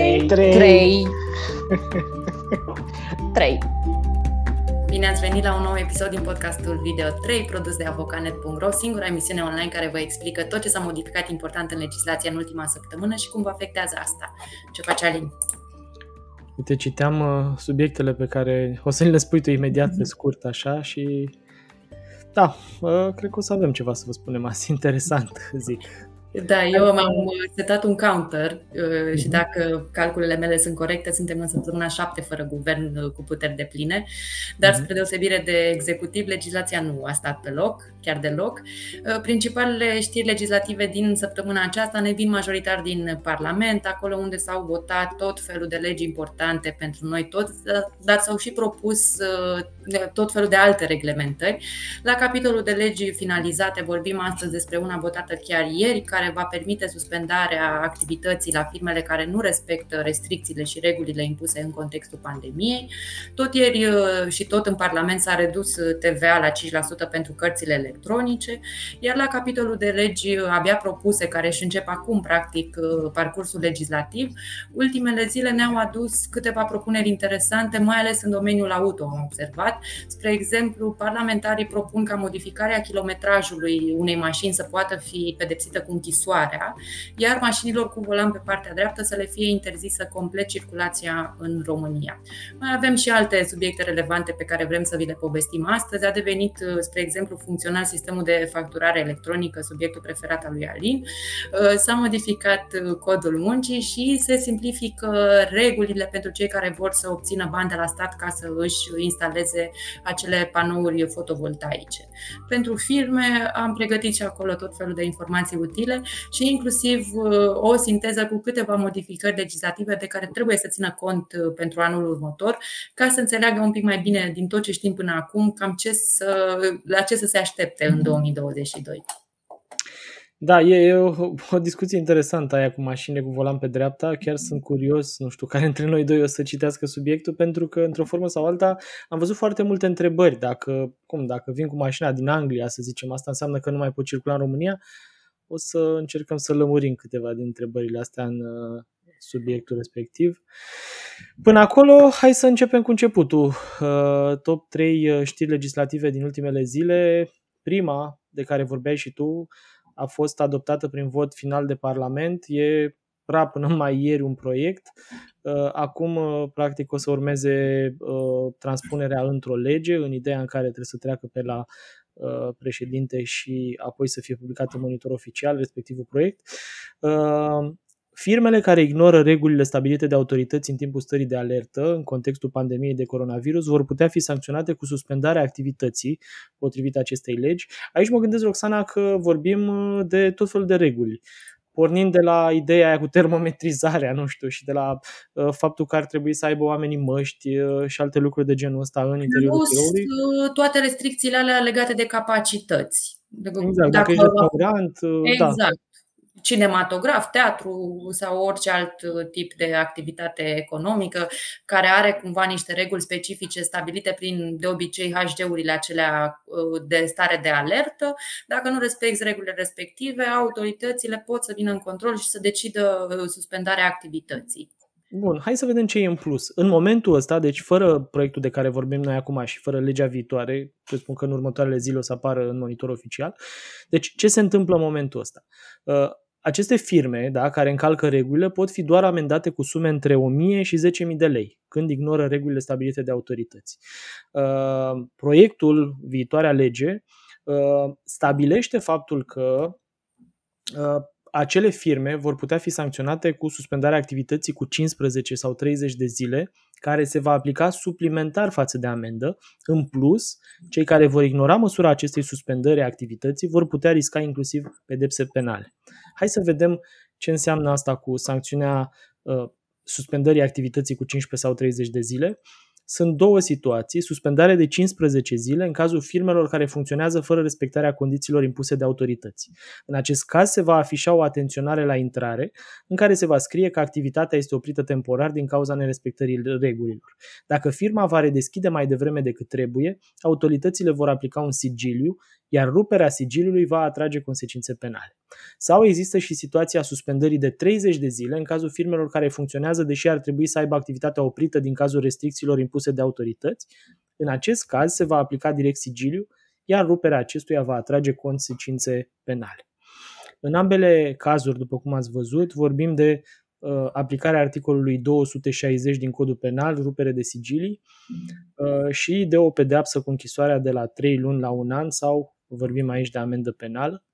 3 3 3 Bine ați venit la un nou episod din podcastul Video 3, produs de avocanet.ro, singura emisiune online care vă explică tot ce s-a modificat important în legislație în ultima săptămână și cum vă afectează asta. Ce face Alin? Uite, citeam uh, subiectele pe care o să le spui tu imediat pe scurt așa și da, uh, cred că o să avem ceva să vă spunem azi interesant, zic. Da, eu m-am setat un counter uh, și mhm. dacă calculele mele sunt corecte, suntem în săptămâna 7 fără guvern uh, cu puteri de pline, dar mhm. spre deosebire de executiv, legislația nu a stat pe loc, chiar deloc. Uh, principalele știri legislative din săptămâna aceasta ne vin majoritar din Parlament, acolo unde s-au votat tot felul de legi importante pentru noi toți, dar s-au și propus tot felul de alte reglementări. La capitolul de legi finalizate vorbim astăzi despre una votată chiar ieri, care care va permite suspendarea activității la firmele care nu respectă restricțiile și regulile impuse în contextul pandemiei. Tot ieri uh, și tot în Parlament s-a redus TVA la 5% pentru cărțile electronice, iar la capitolul de legi uh, abia propuse, care își încep acum practic uh, parcursul legislativ, ultimele zile ne-au adus câteva propuneri interesante, mai ales în domeniul auto, am observat. Spre exemplu, parlamentarii propun ca modificarea kilometrajului unei mașini să poată fi pedepsită cu închisoarea, iar mașinilor cu volan pe partea dreaptă să le fie interzisă complet circulația în România. Mai avem și alte subiecte relevante pe care vrem să vi le povestim astăzi. A devenit, uh, spre exemplu, funcțional sistemul de facturare electronică, subiectul preferat al lui Alin. Uh, s-a modificat uh, codul muncii și se simplifică regulile pentru cei care vor să obțină bani de la stat ca să își instaleze acele panouri fotovoltaice. Pentru firme am pregătit și acolo tot felul de informații utile și inclusiv uh, o sinteză cu câteva modificări legislative de care trebuie să țină cont uh, pentru anul următor, ca să înțeleagă un pic mai bine din tot ce știm până acum, cam ce să, la ce să se aștepte în 2022. Da, e o, o discuție interesantă aia cu mașinile cu volan pe dreapta. Chiar sunt curios, nu știu, care între noi doi o să citească subiectul, pentru că, într-o formă sau alta, am văzut foarte multe întrebări. Dacă, cum, dacă vin cu mașina din Anglia, să zicem, asta înseamnă că nu mai pot circula în România? O să încercăm să lămurim câteva din întrebările astea în uh, subiectul respectiv. Până acolo, hai să începem cu începutul. Uh, top 3 uh, știri legislative din ultimele zile. Prima, de care vorbeai și tu, a fost adoptată prin vot final de Parlament. E era până mai ieri un proiect. Acum, practic, o să urmeze transpunerea într-o lege, în ideea în care trebuie să treacă pe la Uh, președinte și apoi să fie publicat în monitor oficial respectivul proiect. Uh, firmele care ignoră regulile stabilite de autorități în timpul stării de alertă în contextul pandemiei de coronavirus vor putea fi sancționate cu suspendarea activității potrivit acestei legi. Aici mă gândesc, Roxana, că vorbim uh, de tot felul de reguli pornind de la ideea aia cu termometrizarea, nu știu, și de la uh, faptul că ar trebui să aibă oamenii măști uh, și alte lucruri de genul ăsta în interiorul biroului. Uh, toate restricțiile alea legate de capacități. Exact, dacă, dacă ești restaurant, uh, exact. da cinematograf, teatru sau orice alt uh, tip de activitate economică care are cumva niște reguli specifice stabilite prin, de obicei, HD-urile acelea uh, de stare de alertă. Dacă nu respecti regulile respective, autoritățile pot să vină în control și să decidă uh, suspendarea activității. Bun, hai să vedem ce e în plus. În momentul ăsta, deci fără proiectul de care vorbim noi acum și fără legea viitoare, spun că în următoarele zile o să apară în monitor oficial, deci ce se întâmplă în momentul ăsta? Aceste firme da, care încalcă regulile pot fi doar amendate cu sume între 1000 și 10.000 de lei, când ignoră regulile stabilite de autorități. Uh, proiectul, viitoarea lege, uh, stabilește faptul că uh, acele firme vor putea fi sancționate cu suspendarea activității cu 15 sau 30 de zile, care se va aplica suplimentar față de amendă. În plus, cei care vor ignora măsura acestei suspendări a activității vor putea risca inclusiv pedepse penale. Hai să vedem ce înseamnă asta cu sancțiunea uh, suspendării activității cu 15 sau 30 de zile, sunt două situații, suspendare de 15 zile în cazul firmelor care funcționează fără respectarea condițiilor impuse de autorități. În acest caz se va afișa o atenționare la intrare în care se va scrie că activitatea este oprită temporar din cauza nerespectării regulilor. Dacă firma va redeschide mai devreme decât trebuie, autoritățile vor aplica un sigiliu, iar ruperea sigiliului va atrage consecințe penale. Sau există și situația suspendării de 30 de zile în cazul firmelor care funcționează deși ar trebui să aibă activitatea oprită din cazul restricțiilor impuse de autorități. În acest caz se va aplica direct sigiliu, iar ruperea acestuia va atrage consecințe penale. În ambele cazuri, după cum ați văzut, vorbim de uh, aplicarea articolului 260 din Codul Penal, rupere de sigilii, uh, și de o pedeapsă cu închisoarea de la 3 luni la un an sau vorbim aici de amendă penală.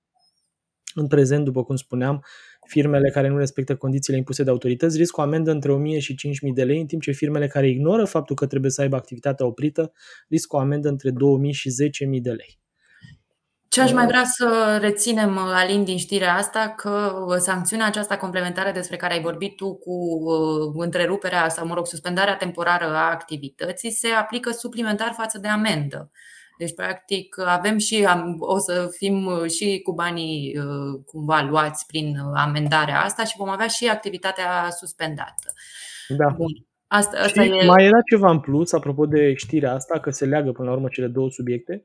În prezent, după cum spuneam, firmele care nu respectă condițiile impuse de autorități riscă o amendă între 1000 și 5000 de lei, în timp ce firmele care ignoră faptul că trebuie să aibă activitatea oprită riscă o amendă între 2000 și 10000 de lei. Ce aș mai vrea să reținem, Alin, din știrea asta, că sancțiunea aceasta complementară despre care ai vorbit tu cu uh, întreruperea sau, mă rog, suspendarea temporară a activității se aplică suplimentar față de amendă. Deci, practic, avem și, o să fim și cu banii uh, cumva luați prin amendarea asta și vom avea și activitatea suspendată. Da. Bun. Asta, asta și e... Mai era ceva în plus, apropo de știrea asta, că se leagă până la urmă cele două subiecte.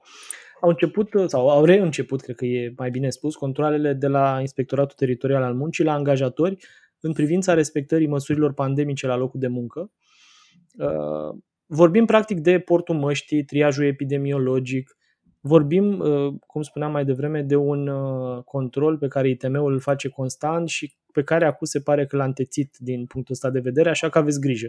Au început, sau au reînceput, cred că e mai bine spus, controlele de la Inspectoratul Teritorial al Muncii la angajatori în privința respectării măsurilor pandemice la locul de muncă. Uh, Vorbim practic de portul măștii, triajul epidemiologic, vorbim, uh, cum spuneam mai devreme, de un uh, control pe care ITM-ul îl face constant și pe care acum se pare că l-a întețit din punctul ăsta de vedere, așa că aveți grijă.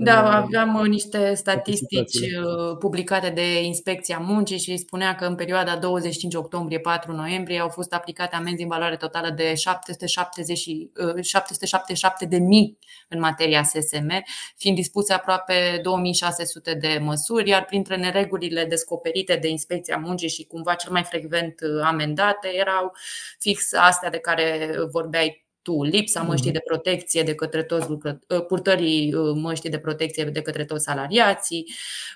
Da, aveam uh, niște statistici uh, publicate de Inspecția Muncii și spunea că în perioada 25 octombrie-4 noiembrie au fost aplicate amenzi în valoare totală de 770, 777 uh, de mii în materia SSM, fiind dispuse aproape 2600 de măsuri, iar printre neregulile descoperite de Inspecția Muncii și cumva cel mai frecvent amendate erau fix astea de care vorbeai tu, lipsa măștii mhm. de protecție de către toți lucră, ă, purtării ă, măștii de protecție de către toți salariații,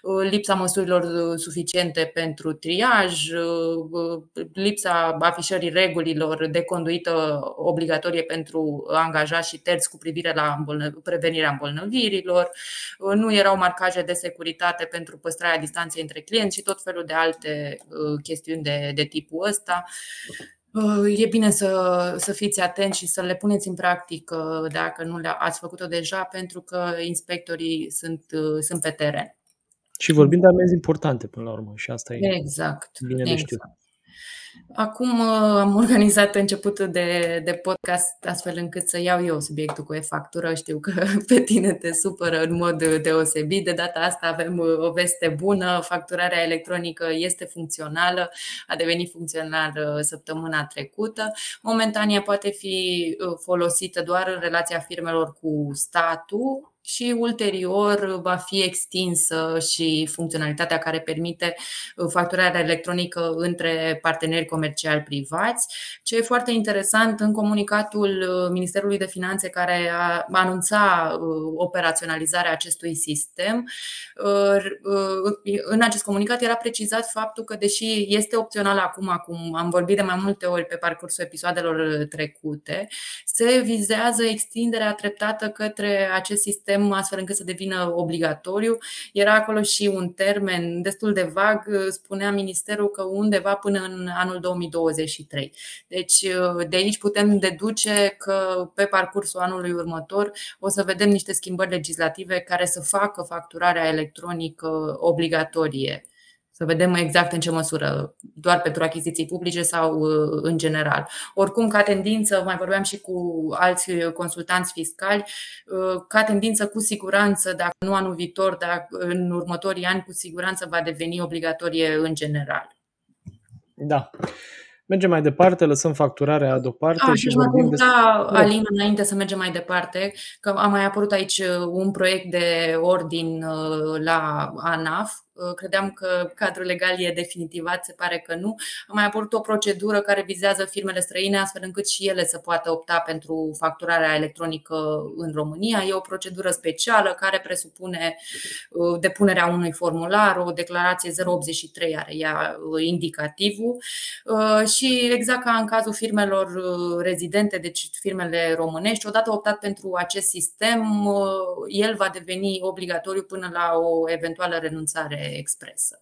ă, lipsa măsurilor suficiente pentru triaj, lipsa afișării regulilor de conduită obligatorie pentru angajați și terți cu privire la prevenirea îmbolnăvirilor, nu erau marcaje de securitate pentru păstrarea distanței între clienți și tot felul de alte chestiuni de, de tipul ăsta. Uh, e bine să, să fiți atenți și să le puneți în practică dacă nu le-ați făcut-o deja, pentru că inspectorii sunt, uh, sunt pe teren. Și vorbim de amenzi importante până la urmă și asta e exact, bine exact. de știut. Acum uh, am organizat începutul de, de podcast astfel încât să iau eu subiectul cu e-factură. Știu că pe tine te supără în mod deosebit. De data asta avem uh, o veste bună. Facturarea electronică este funcțională, a devenit funcțională săptămâna trecută. Momentan ea poate fi uh, folosită doar în relația firmelor cu statul și ulterior va fi extinsă și funcționalitatea care permite uh, facturarea electronică între parteneri comerciali privați. Ce e foarte interesant, în comunicatul uh, Ministerului de Finanțe care a anunțat uh, operaționalizarea acestui sistem, în acest comunicat era precizat faptul că, deși este opțional acum, acum am vorbit de mai multe ori pe parcursul episoadelor trecute, se vizează extinderea treptată către acest sistem sistem astfel încât să devină obligatoriu. Era acolo și un termen destul de vag, spunea Ministerul că undeva până în anul 2023. Deci de aici putem deduce că pe parcursul anului următor o să vedem niște schimbări legislative care să facă facturarea electronică obligatorie să vedem exact în ce măsură, doar pentru achiziții publice sau uh, în general. Oricum, ca tendință, mai vorbeam și cu alți consultanți fiscali, uh, ca tendință cu siguranță, dacă nu anul viitor, dar în următorii ani, cu siguranță va deveni obligatorie în general. Da. Mergem mai departe, lăsăm facturarea deoparte ah, și vorbim despre... Alin, înainte să mergem mai departe, că a mai apărut aici uh, un proiect de ordin la ANAF credeam că cadrul legal e definitivat, se pare că nu. A mai apărut o procedură care vizează firmele străine, astfel încât și ele să poată opta pentru facturarea electronică în România. E o procedură specială care presupune depunerea unui formular, o declarație 083 are ea indicativul și exact ca în cazul firmelor rezidente, deci firmele românești, odată optat pentru acest sistem, el va deveni obligatoriu până la o eventuală renunțare expresă.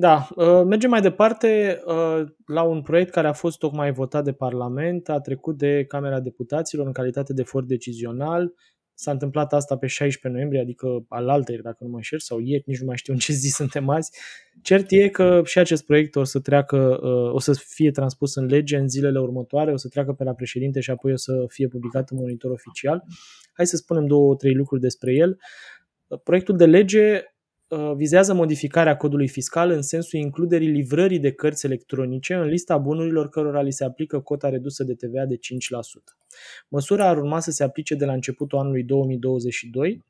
Da, uh, mergem mai departe uh, la un proiect care a fost tocmai votat de Parlament, a trecut de Camera Deputaților în calitate de for decizional. S-a întâmplat asta pe 16 noiembrie, adică al altei, dacă nu mă înșel, sau ieri, nici nu mai știu în ce zi suntem azi. Cert e că și acest proiect o să treacă, uh, o să fie transpus în lege în zilele următoare, o să treacă pe la președinte și apoi o să fie publicat în monitor oficial. Hai să spunem două, trei lucruri despre el. Proiectul de lege uh, vizează modificarea codului fiscal în sensul includerii livrării de cărți electronice în lista bunurilor cărora li se aplică cota redusă de TVA de 5%. Măsura ar urma să se aplice de la începutul anului 2022.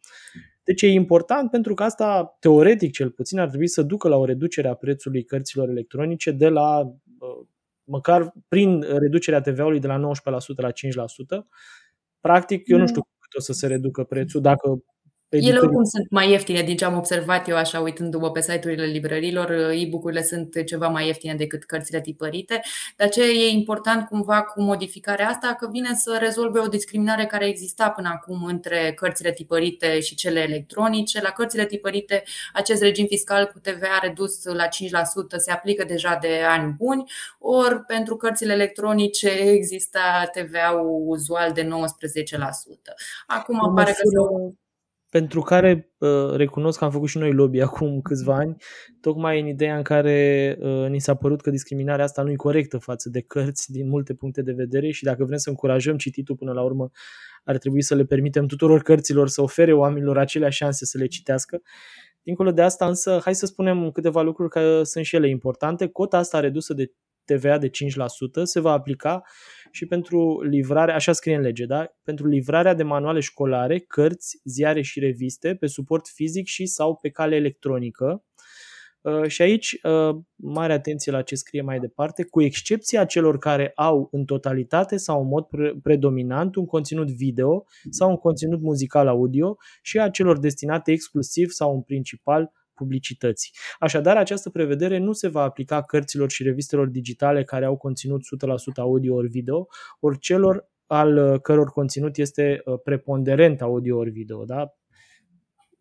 Deci e important pentru că asta, teoretic cel puțin, ar trebui să ducă la o reducere a prețului cărților electronice de la, uh, măcar prin reducerea TVA-ului de la 19% la 5%. Practic, eu nu știu cât o să se reducă prețul, dacă ele oricum sunt mai ieftine, din ce am observat eu așa uitându-mă pe site-urile librărilor, e-book-urile sunt ceva mai ieftine decât cărțile tipărite, dar ce e important cumva cu modificarea asta, că vine să rezolve o discriminare care exista până acum între cărțile tipărite și cele electronice. La cărțile tipărite, acest regim fiscal cu TVA redus la 5% se aplică deja de ani buni, ori pentru cărțile electronice exista TVA-ul uzual de 19%. Acum apare că se pentru care uh, recunosc că am făcut și noi lobby acum câțiva ani, tocmai în ideea în care uh, ni s-a părut că discriminarea asta nu e corectă față de cărți din multe puncte de vedere și dacă vrem să încurajăm cititul până la urmă, ar trebui să le permitem tuturor cărților să ofere oamenilor aceleași șanse să le citească. Dincolo de asta, însă, hai să spunem câteva lucruri care sunt și ele importante. Cota asta redusă de TVA de 5% se va aplica și pentru livrarea, așa scrie în lege, da? pentru livrarea de manuale școlare, cărți, ziare și reviste pe suport fizic și sau pe cale electronică. Uh, și aici, uh, mare atenție la ce scrie mai departe, cu excepția celor care au în totalitate sau în mod predominant un conținut video sau un conținut muzical audio și a celor destinate exclusiv sau în principal publicității. Așadar, această prevedere nu se va aplica cărților și revistelor digitale care au conținut 100% audio ori video, ori celor al uh, căror conținut este uh, preponderent audio ori video. Da?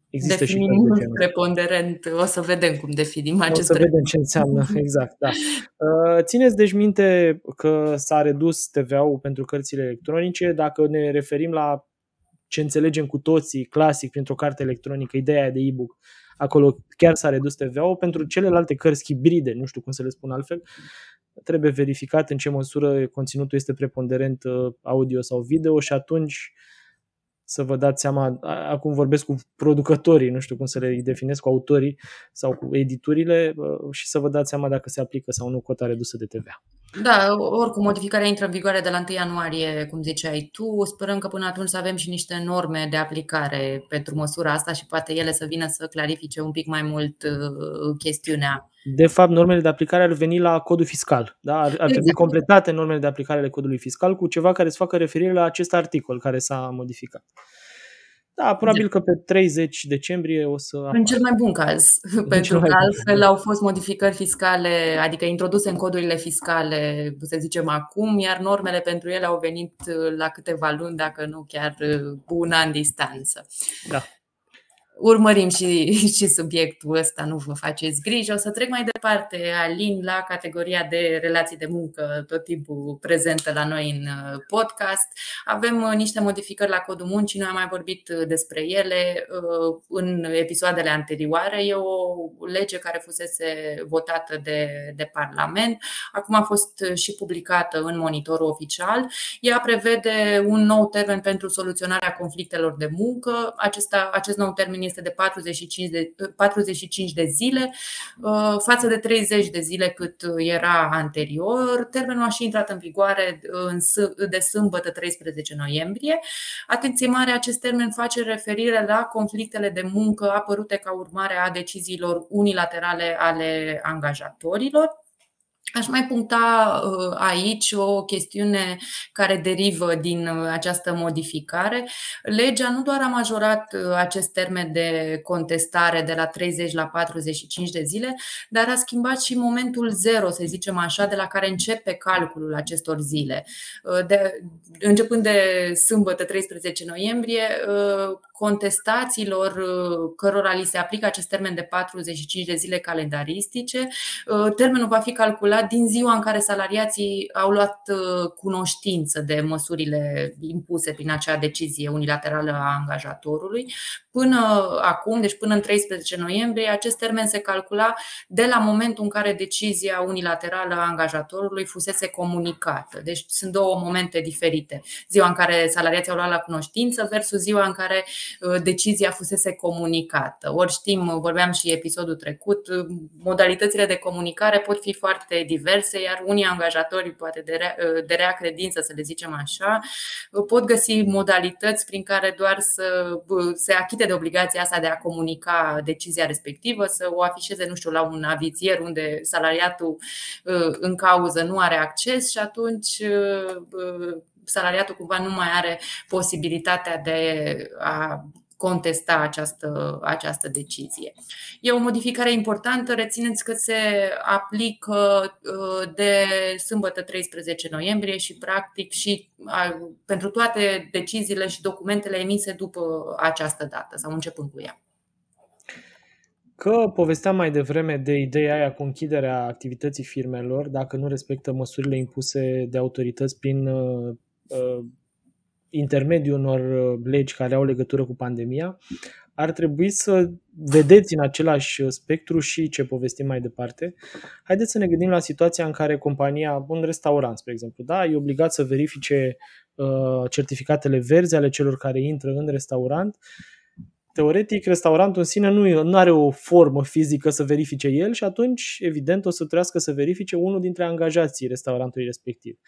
Există definim și de preponderent. O să vedem cum definim acest O să vedem ce înseamnă, exact. Da. Uh, țineți deci minte că s-a redus TVA-ul pentru cărțile electronice. Dacă ne referim la ce înțelegem cu toții, clasic, printr-o carte electronică, ideea de e-book, acolo chiar s-a redus TVA-ul. Pentru celelalte cărți hibride, nu știu cum să le spun altfel, trebuie verificat în ce măsură conținutul este preponderent uh, audio sau video și atunci să vă dați seama, acum vorbesc cu producătorii, nu știu cum să le definesc, cu autorii sau cu editurile uh, și să vă dați seama dacă se aplică sau nu cota redusă de TVA. Da, oricum modificarea intră în vigoare de la 1 ianuarie, cum ziceai tu. Sperăm că până atunci să avem și niște norme de aplicare pentru măsura asta și poate ele să vină să clarifice un pic mai mult uh, chestiunea. De fapt, normele de aplicare ar veni la codul fiscal. Da? Ar, ar exact. trebui completate normele de aplicare ale codului fiscal cu ceva care să facă referire la acest articol care s-a modificat. Da, probabil că pe 30 decembrie o să apară. În cel mai bun caz, în pentru că altfel au fost modificări fiscale, adică introduse în codurile fiscale, să zicem acum, iar normele pentru ele au venit la câteva luni, dacă nu chiar cu un an distanță. Da urmărim și, și subiectul ăsta, nu vă faceți griji. O să trec mai departe, Alin, la categoria de relații de muncă, tot timpul prezentă la noi în uh, podcast. Avem uh, niște modificări la codul muncii, noi am mai vorbit uh, despre ele în episoadele anterioare. E o lege care fusese votată de, de Parlament, acum a fost și publicată în monitorul oficial. Ea prevede un nou termen pentru soluționarea conflictelor de muncă. Acesta, acest nou termen este de 45 de, 45 de zile față de 30 de zile cât era anterior. Termenul a și intrat în vigoare de sâmbătă 13 noiembrie. Atenție mare, acest termen face referire la conflictele de muncă apărute ca urmare a deciziilor unilaterale ale angajatorilor. Aș mai puncta uh, aici o chestiune care derivă din uh, această modificare. Legea nu doar a majorat uh, acest termen de contestare de la 30 la 45 de zile, dar a schimbat și momentul zero, să zicem așa, de la care începe calculul acestor zile. De, începând de sâmbătă 13 noiembrie, contestațiilor cărora li se aplică acest termen de 45 de zile calendaristice, termenul va fi calculat din ziua în care salariații au luat uh, cunoștință de măsurile impuse prin acea decizie unilaterală a angajatorului. Până acum, deci până în 13 noiembrie, acest termen se calcula de la momentul în care decizia unilaterală a angajatorului fusese comunicată. Deci sunt două momente diferite. Ziua în care salariații au luat la cunoștință versus ziua în care uh, decizia fusese comunicată. Ori știm, vorbeam și episodul trecut, uh, modalitățile de comunicare pot fi foarte diverse, iar unii angajatori, poate de rea, de rea credință, să le zicem așa, pot găsi modalități prin care doar să se achite de obligația asta de a comunica decizia respectivă, să o afișeze, nu știu, la un avizier unde salariatul în cauză nu are acces și atunci salariatul cumva nu mai are posibilitatea de a contesta această, această decizie. E o modificare importantă, rețineți că se aplică uh, de sâmbătă 13 noiembrie și practic și pentru toate deciziile și documentele emise după această dată sau începând cu ea. Că povesteam mai devreme de ideea aia cu închiderea activității firmelor dacă nu respectă măsurile impuse de autorități prin uh, uh intermediul unor uh, legi care au legătură cu pandemia, ar trebui să vedeți în același spectru și ce povestim mai departe. Haideți să ne gândim la situația în care compania, un restaurant, spre exemplu, da, e obligat să verifice uh, certificatele verzi ale celor care intră în restaurant. Teoretic, restaurantul în sine nu, nu are o formă fizică să verifice el și atunci, evident, o să trească să verifice unul dintre angajații restaurantului respectiv.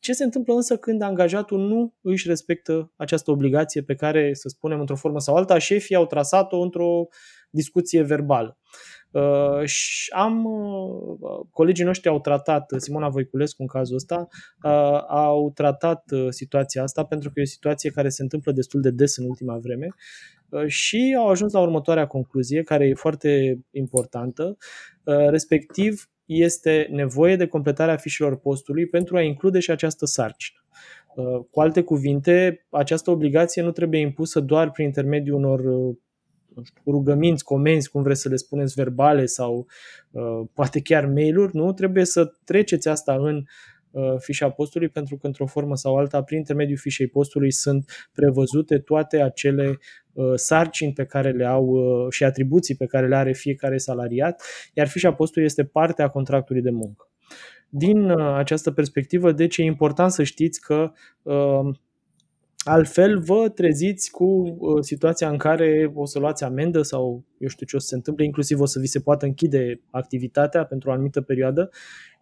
Ce se întâmplă însă când angajatul nu își respectă această obligație pe care, să spunem, într-o formă sau alta, șefii au trasat-o într-o discuție verbală? Uh, și am, uh, colegii noștri au tratat, Simona Voiculescu în cazul ăsta, uh, au tratat situația asta pentru că e o situație care se întâmplă destul de des în ultima vreme și au ajuns la următoarea concluzie, care e foarte importantă, respectiv este nevoie de completarea fișelor postului pentru a include și această sarcină. Uh, cu alte cuvinte, această obligație nu trebuie impusă doar prin intermediul unor uh, nu știu, rugăminți, comenzi, cum vreți să le spuneți, verbale sau uh, poate chiar mail-uri, nu? Trebuie să treceți asta în uh, fișa postului pentru că într-o formă sau alta, prin intermediul fișei postului sunt prevăzute toate acele Uh, sarcini pe care le au uh, și atribuții pe care le are fiecare salariat, iar fișa postului este parte a contractului de muncă. Din uh, această perspectivă, deci e important să știți că Altfel, vă treziți cu uh, situația în care o să luați amendă sau eu știu ce o să se întâmple, inclusiv o să vi se poată închide activitatea pentru o anumită perioadă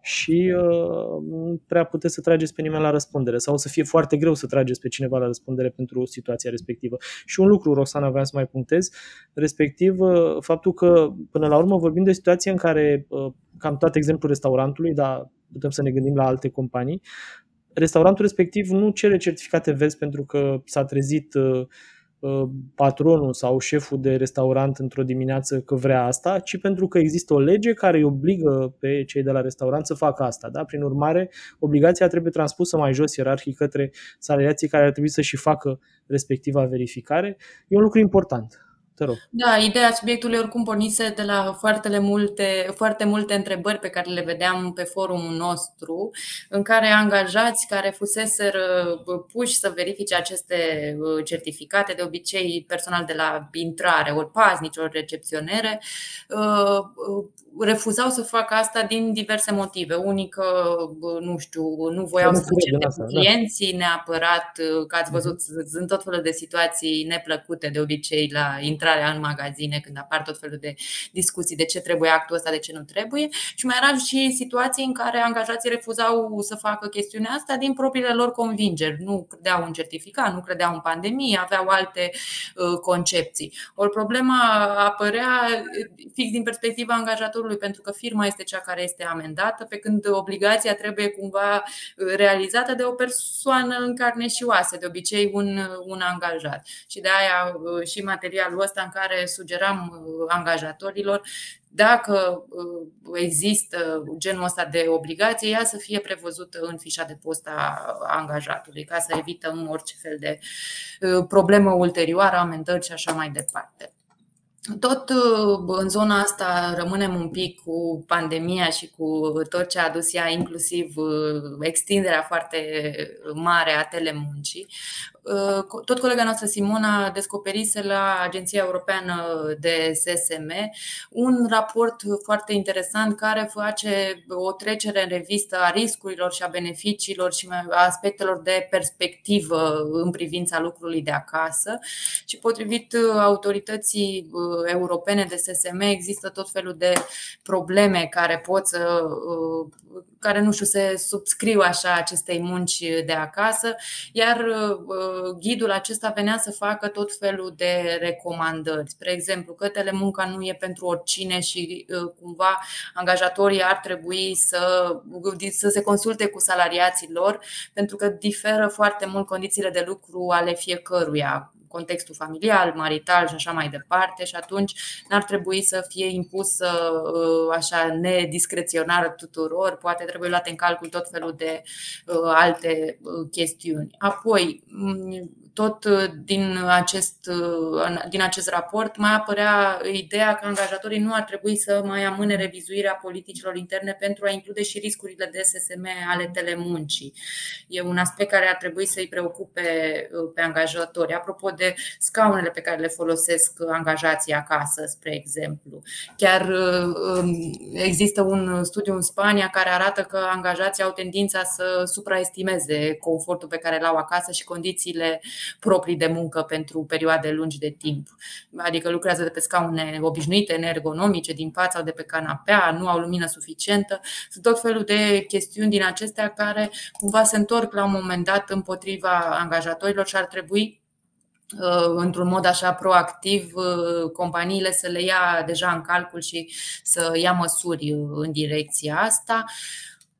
și uh, nu prea puteți să trageți pe nimeni la răspundere sau o să fie foarte greu să trageți pe cineva la răspundere pentru situația respectivă. Și un lucru, Roxana, vreau să mai punctez, respectiv uh, faptul că până la urmă vorbim de situație în care, uh, cam tot exemplul restaurantului, dar putem să ne gândim la alte companii, restaurantul respectiv nu cere certificate verzi pentru că s-a trezit uh, uh, patronul sau șeful de restaurant într-o dimineață că vrea asta, ci pentru că există o lege care îi obligă pe cei de la restaurant să facă asta. Da? Prin urmare, obligația trebuie transpusă mai jos ierarhic către salariații care ar trebui să și facă respectiva verificare. E un lucru important. Te rog. Da, ideea subiectului oricum pornise de la foarte multe, foarte multe întrebări pe care le vedeam pe forumul nostru, în care angajați care fusese puși să verifice aceste uh, certificate, de obicei personal de la intrare, ori paznici, ori recepționere, uh, uh, refuzau să facă asta din diverse motive. Unii că, nu știu, nu voiau să certe cu da. clienții neapărat, că ați văzut, mhm. sunt tot felul de situații neplăcute de obicei la intrare intrarea în magazine, când apar tot felul de discuții de ce trebuie actul ăsta, de ce nu trebuie. Și mai erau și situații în care angajații refuzau să facă chestiunea asta din propriile lor convingeri. Nu credeau în certificat, nu credeau în pandemie, aveau alte uh, concepții. Ori problema apărea fix din perspectiva angajatorului, pentru că firma este cea care este amendată, pe când obligația trebuie cumva realizată de o persoană în carne și oase, de obicei un, un angajat. Și de aia uh, și materialul ăsta în care sugeram uh, angajatorilor dacă uh, există genul ăsta de obligație, ea să fie prevăzută în fișa de post a angajatului, ca să evităm orice fel de problemă ulterioară, amendări și așa mai departe. Tot în zona asta rămânem un pic cu pandemia și cu tot ce a adus ea, inclusiv extinderea foarte mare a telemuncii. Uh, tot colega noastră Simona descoperise la Agenția Europeană de SSM un raport foarte interesant care face o trecere în revistă a riscurilor și a beneficiilor și a aspectelor de perspectivă în privința lucrului de acasă. Și potrivit autorității uh, europene de SSM există tot felul de probleme care pot să uh, care nu știu, se subscriu așa acestei munci de acasă, iar ghidul acesta venea să facă tot felul de recomandări. Spre exemplu, că telemunca nu e pentru oricine și uh, cumva angajatorii ar trebui să, să se consulte cu salariații lor, pentru că diferă foarte mult condițiile de lucru ale fiecăruia contextul familial, marital și așa mai departe și atunci n-ar trebui să fie impus uh, așa nediscreționar tuturor, poate trebuie luate în calcul tot felul de uh, alte uh, chestiuni. Apoi, tot uh, din acest, uh, din acest raport mai apărea ideea că angajatorii nu ar trebui să mai amâne revizuirea politicilor interne pentru a include și riscurile de SSM ale telemuncii. E un aspect care ar trebui să-i preocupe uh, pe angajatori. Apropo de scaunele pe care le folosesc angajații acasă, spre exemplu. Chiar um, există un studiu în Spania care arată că angajații au tendința să supraestimeze confortul pe care l-au acasă și condițiile proprii de muncă pentru perioade lungi de timp. Adică lucrează de pe scaune obișnuite, neergonomice, din fața sau de pe canapea, nu au lumină suficientă. Sunt tot felul de chestiuni din acestea care cumva se întorc la un moment dat împotriva angajatorilor și ar trebui uh, într-un mod așa proactiv uh, companiile să le ia deja în calcul și să ia măsuri în direcția asta.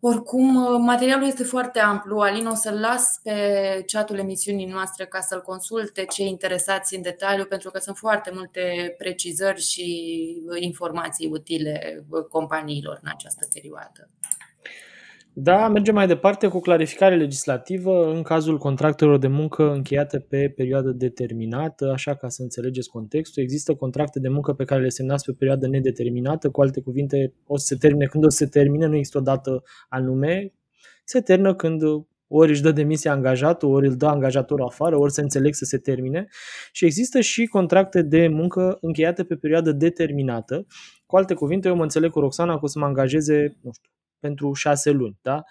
Oricum, uh, materialul este foarte amplu. Alin, o să-l las pe chatul emisiunii noastre ca să-l consulte cei interesați în detaliu, pentru că sunt foarte multe precizări și informații utile companiilor în această perioadă. Da, mergem mai departe cu clarificare legislativă în cazul contractelor de muncă încheiate pe perioadă determinată, așa ca să înțelegeți contextul. Există contracte de muncă pe care le semnați pe perioadă nedeterminată, cu alte cuvinte, o să se termine când o să se termine, nu există o dată anume, se termină când ori își dă demisia angajatul, ori îl dă angajatorul afară, ori se înțeleg să se termine. Și există și contracte de muncă încheiate pe perioadă determinată. Cu alte cuvinte, eu mă înțeleg cu Roxana că o să mă angajeze, nu știu, pentru șase luni. Da?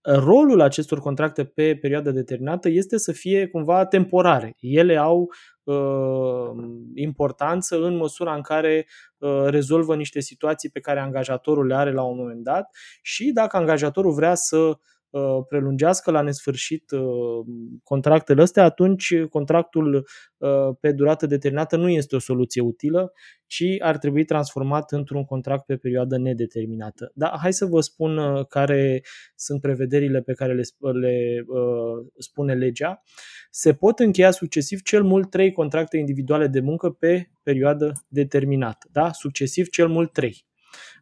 Rolul acestor contracte pe perioadă determinată este să fie cumva temporare. Ele au uh, importanță în măsura în care uh, rezolvă niște situații pe care angajatorul le are la un moment dat și dacă angajatorul vrea să Uh, prelungească la nesfârșit uh, contractele astea, atunci contractul uh, pe durată determinată nu este o soluție utilă, ci ar trebui transformat într-un contract pe perioadă nedeterminată. Dar hai să vă spun care sunt prevederile pe care le, le spune legea. Se pot încheia succesiv cel mult trei contracte individuale de muncă pe perioadă determinată. Da? Succesiv cel mult trei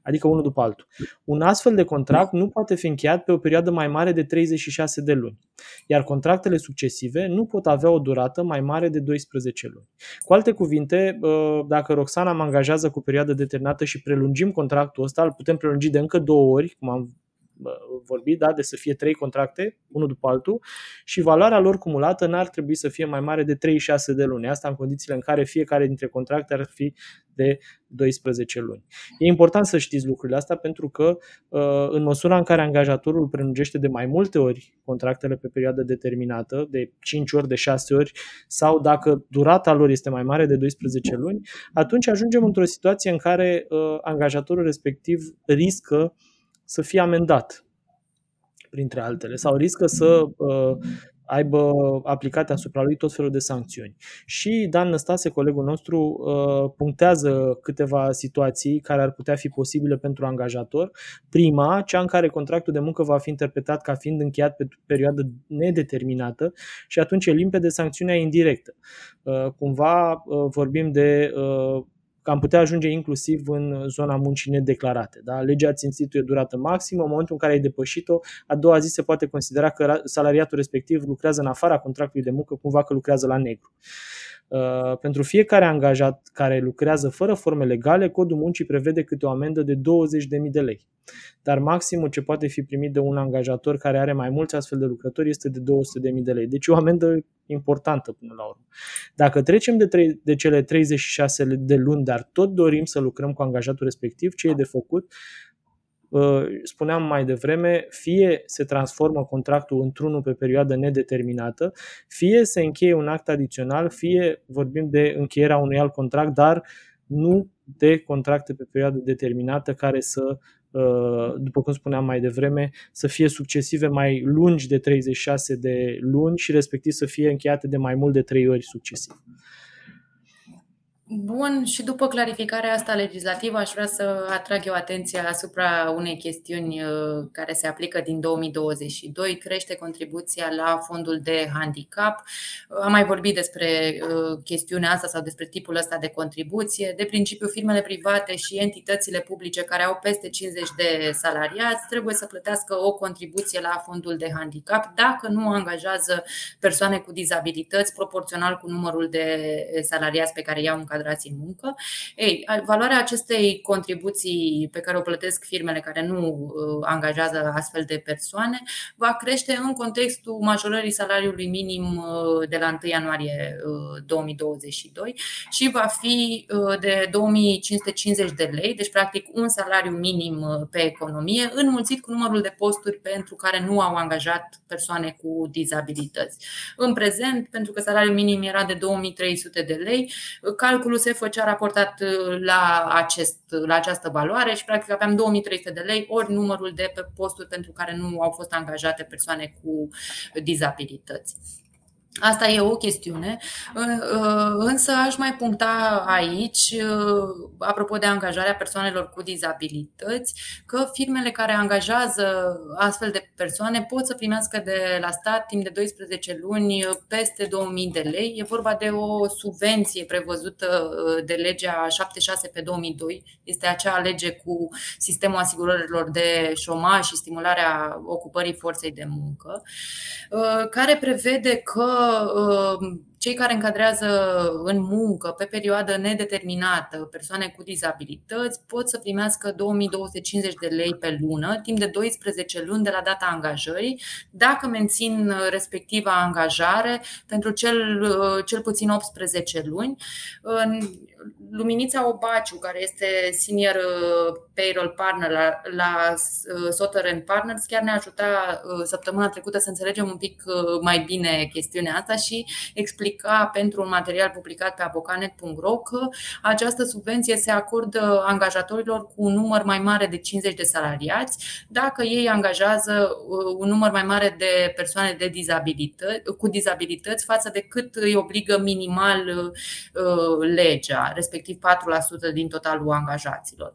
adică unul după altul. Un astfel de contract nu poate fi încheiat pe o perioadă mai mare de 36 de luni, iar contractele succesive nu pot avea o durată mai mare de 12 luni. Cu alte cuvinte, ă, dacă Roxana mă angajează cu perioadă determinată și prelungim contractul ăsta, îl putem prelungi de încă două ori, cum am vorbit, da? de să fie trei contracte, unul după altul, și valoarea lor cumulată n-ar trebui să fie mai mare de 36 de luni. Asta în condițiile în care fiecare dintre contracte ar fi de 12 luni. E important să știți lucrurile astea pentru că uh, în măsura în care angajatorul prelungește de mai multe ori contractele pe perioadă determinată, de 5 ori, de 6 ori, sau dacă durata lor este mai mare de 12 luni, atunci ajungem într-o situație în care uh, angajatorul respectiv riscă să fie amendat printre altele, sau riscă să uh, aibă aplicate asupra lui tot felul de sancțiuni. Și Dan Năstase, colegul nostru, uh, punctează câteva situații care ar putea fi posibile pentru angajator. Prima, cea în care contractul de muncă va fi interpretat ca fiind încheiat pe perioadă nedeterminată și atunci e limpede sancțiunea indirectă. Uh, cumva uh, vorbim de că am putea ajunge inclusiv în zona muncii nedeclarate. Da? Legea îți instituie durată maximă, în momentul în care ai depășit-o, a doua zi se poate considera că salariatul respectiv lucrează în afara contractului de muncă, cumva că lucrează la negru. Uh, pentru fiecare angajat care lucrează fără forme legale, codul muncii prevede câte o amendă de 20.000 de lei. Dar maximul ce poate fi primit de un angajator care are mai mulți astfel de lucrători este de 200.000 de lei. Deci o amendă importantă până la urmă. Dacă trecem de, tre- de cele 36 de luni, dar tot dorim să lucrăm cu angajatul respectiv, ce e de făcut? Uh, spuneam mai devreme, fie se transformă contractul într-unul pe perioadă nedeterminată, fie se încheie un act adițional, fie vorbim de încheierea unui alt contract, dar nu de contracte pe perioadă determinată care să, uh, după cum spuneam mai devreme, să fie succesive mai lungi de 36 de luni și respectiv să fie încheiate de mai mult de 3 ori succesiv. Bun, și după clarificarea asta legislativă, aș vrea să atrag eu atenția asupra unei chestiuni uh, care se aplică din 2022, crește contribuția la fondul de handicap. Am mai vorbit despre uh, chestiunea asta sau despre tipul ăsta de contribuție. De principiu, firmele private și entitățile publice care au peste 50 de salariați trebuie să plătească o contribuție la fondul de handicap dacă nu angajează persoane cu dizabilități proporțional cu numărul de salariați pe care i-au în încadrați în muncă. Ei, valoarea acestei contribuții pe care o plătesc firmele care nu uh, angajează astfel de persoane va crește în contextul majorării salariului minim uh, de la 1 ianuarie 2022 uh, și va fi de 2550 de lei, deci practic un salariu minim pe economie, înmulțit cu numărul de posturi pentru care nu au angajat persoane cu dizabilități. În prezent, pentru că salariul minim era de 2300 de lei, calculul calculul se făcea raportat uh, la, acest, la această valoare și practic aveam 2300 de lei ori numărul de posturi pentru care nu au fost angajate persoane cu dizabilități. Asta e o chestiune, uh, însă aș mai puncta aici, uh, apropo de angajarea persoanelor cu dizabilități, că firmele care angajează astfel de persoane pot să primească de la stat timp de 12 luni peste 2000 de lei. E vorba de o subvenție prevăzută uh, de legea 76 pe 2002. Este acea lege cu sistemul asigurărilor de șomaj și stimularea ocupării forței de muncă, care prevede că uh, cei care încadrează în muncă pe perioadă nedeterminată persoane cu dizabilități pot să primească 2250 de lei pe lună, timp de 12 luni de la data angajării, dacă mențin respectiva angajare pentru cel, uh, cel puțin 18 luni. Luminița Obaciu, care este senior uh, payroll partner la, la Soter Partners, chiar ne-a ajutat săptămâna trecută să înțelegem un pic mai bine chestiunea asta și explica explica pentru un material publicat pe avocanet.ro că această subvenție se acordă angajatorilor cu un număr mai mare de 50 de salariați dacă ei angajează uh, un număr mai mare de persoane de dizabilități, cu dizabilități față de cât îi obligă minimal uh, legea, respectiv 4% din totalul angajaților.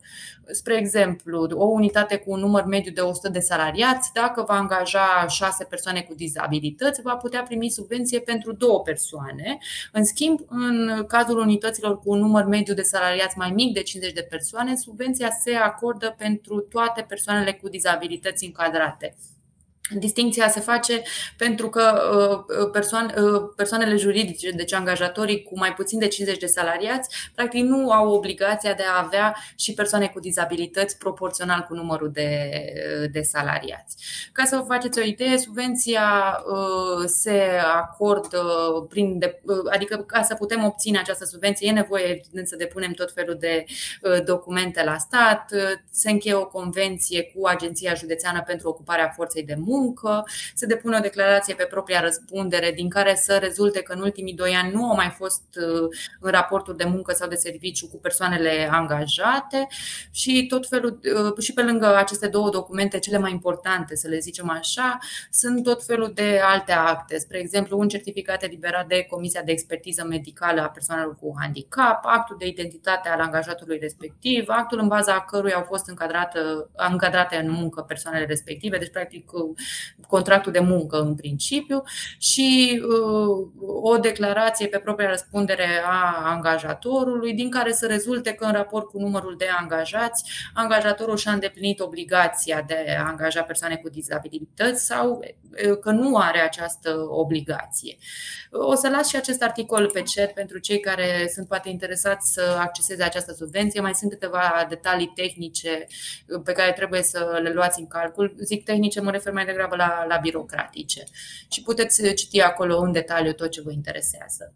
Spre exemplu, o unitate cu un număr mediu de 100 de salariați, dacă va angaja 6 persoane cu dizabilități, va putea primi subvenție pentru două persoane. În schimb, în cazul unităților cu un număr mediu de salariați mai mic de 50 de persoane, subvenția se acordă pentru toate persoanele cu dizabilități încadrate. Distinția se face pentru că uh, persoane, uh, persoanele juridice, deci angajatorii cu mai puțin de 50 de salariați, practic nu au obligația de a avea și persoane cu dizabilități proporțional cu numărul de, uh, de salariați. Ca să vă faceți o idee, subvenția se acordă prin. De, adică, ca să putem obține această subvenție, e nevoie, evident, să depunem tot felul de documente la stat. Se încheie o convenție cu Agenția Județeană pentru Ocuparea Forței de Muncă muncă, se depune o declarație pe propria răspundere din care să rezulte că în ultimii doi ani nu au mai fost uh, în raporturi de muncă sau de serviciu cu persoanele angajate. Și tot felul uh, și pe lângă aceste două documente cele mai importante, să le zicem așa, sunt tot felul de alte acte, spre exemplu un certificat eliberat de Comisia de Expertiză Medicală a persoanelor cu handicap, actul de identitate al angajatului respectiv, actul în baza căruia au fost încadrate, încadrate în muncă persoanele respective, deci practic contractul de muncă în principiu și uh, o declarație pe propria răspundere a angajatorului, din care să rezulte că în raport cu numărul de angajați, angajatorul și-a îndeplinit obligația de a angaja persoane cu dizabilități sau uh, că nu are această obligație. O să las și acest articol pe chat pentru cei care sunt poate interesați să acceseze această subvenție. Mai sunt câteva detalii tehnice pe care trebuie să le luați în calcul. Zic tehnice, mă refer mai degrabă la, la birocratice. Și puteți citi acolo în detaliu tot ce vă interesează.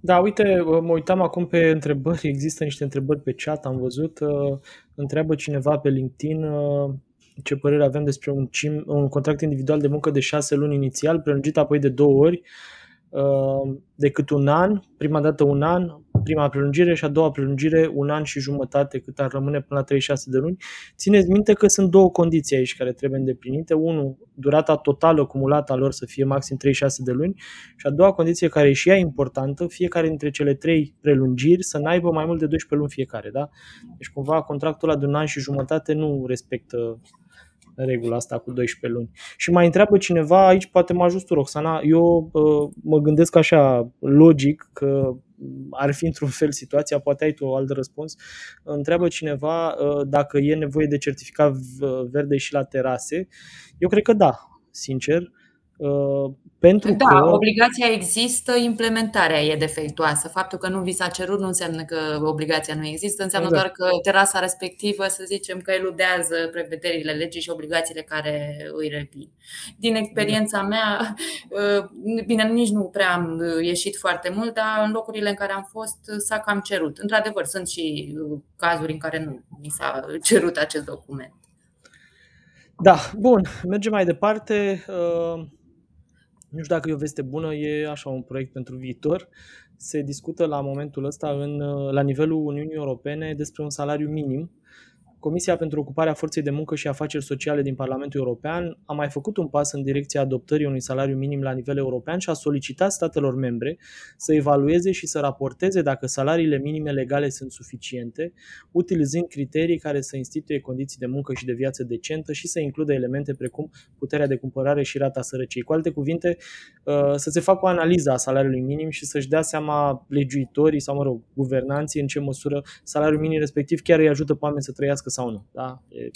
Da, uite, mă uitam acum pe întrebări, există niște întrebări pe chat, am văzut, uh, întreabă cineva pe LinkedIn uh, ce părere avem despre un, CIM, un contract individual de muncă de șase luni inițial, prelungit apoi de două ori, uh, decât un an, prima dată un an, prima prelungire și a doua prelungire un an și jumătate cât ar rămâne până la 36 de luni. Țineți minte că sunt două condiții aici care trebuie îndeplinite. Unu, durata totală acumulată a lor să fie maxim 36 de luni și a doua condiție care e și ea importantă, fiecare dintre cele trei prelungiri să n-aibă mai mult de 12 luni fiecare. Da? Deci cumva contractul ăla de un an și jumătate nu respectă regula asta cu 12 luni. Și mai întreabă cineva, aici poate mă ajut tu, Roxana, eu uh, mă gândesc așa logic că ar fi într-un fel situația, poate ai tu o alt răspuns. Întreabă cineva uh, dacă e nevoie de certificat verde și la terase. Eu cred că da, sincer. Uh, pentru da, că... obligația există, implementarea e defectuoasă. Faptul că nu vi s-a cerut nu înseamnă că obligația nu există, înseamnă exact. doar că terasa respectivă, să zicem, că eludează prevederile legii și obligațiile care îi revin. Din experiența mea, uh, bine, nici nu prea am ieșit foarte mult, dar în locurile în care am fost s-a cam cerut. Într-adevăr, sunt și cazuri în care nu mi s-a cerut acest document. Da, bun, mergem mai departe. Uh, nu știu dacă e o veste bună, e așa un proiect pentru viitor. Se discută la momentul ăsta în, la nivelul Uniunii Europene despre un salariu minim Comisia pentru Ocuparea Forței de Muncă și Afaceri Sociale din Parlamentul European a mai făcut un pas în direcția adoptării unui salariu minim la nivel european și a solicitat statelor membre să evalueze și să raporteze dacă salariile minime legale sunt suficiente, utilizând criterii care să instituie condiții de muncă și de viață decentă și să includă elemente precum puterea de cumpărare și rata sărăciei. Cu alte cuvinte, uh, să se facă o analiză a salariului minim și să-și dea seama legiuitorii sau, mă rog, guvernanții în ce măsură salariul minim respectiv chiar îi ajută pe oameni să trăiască sau nu. Da? E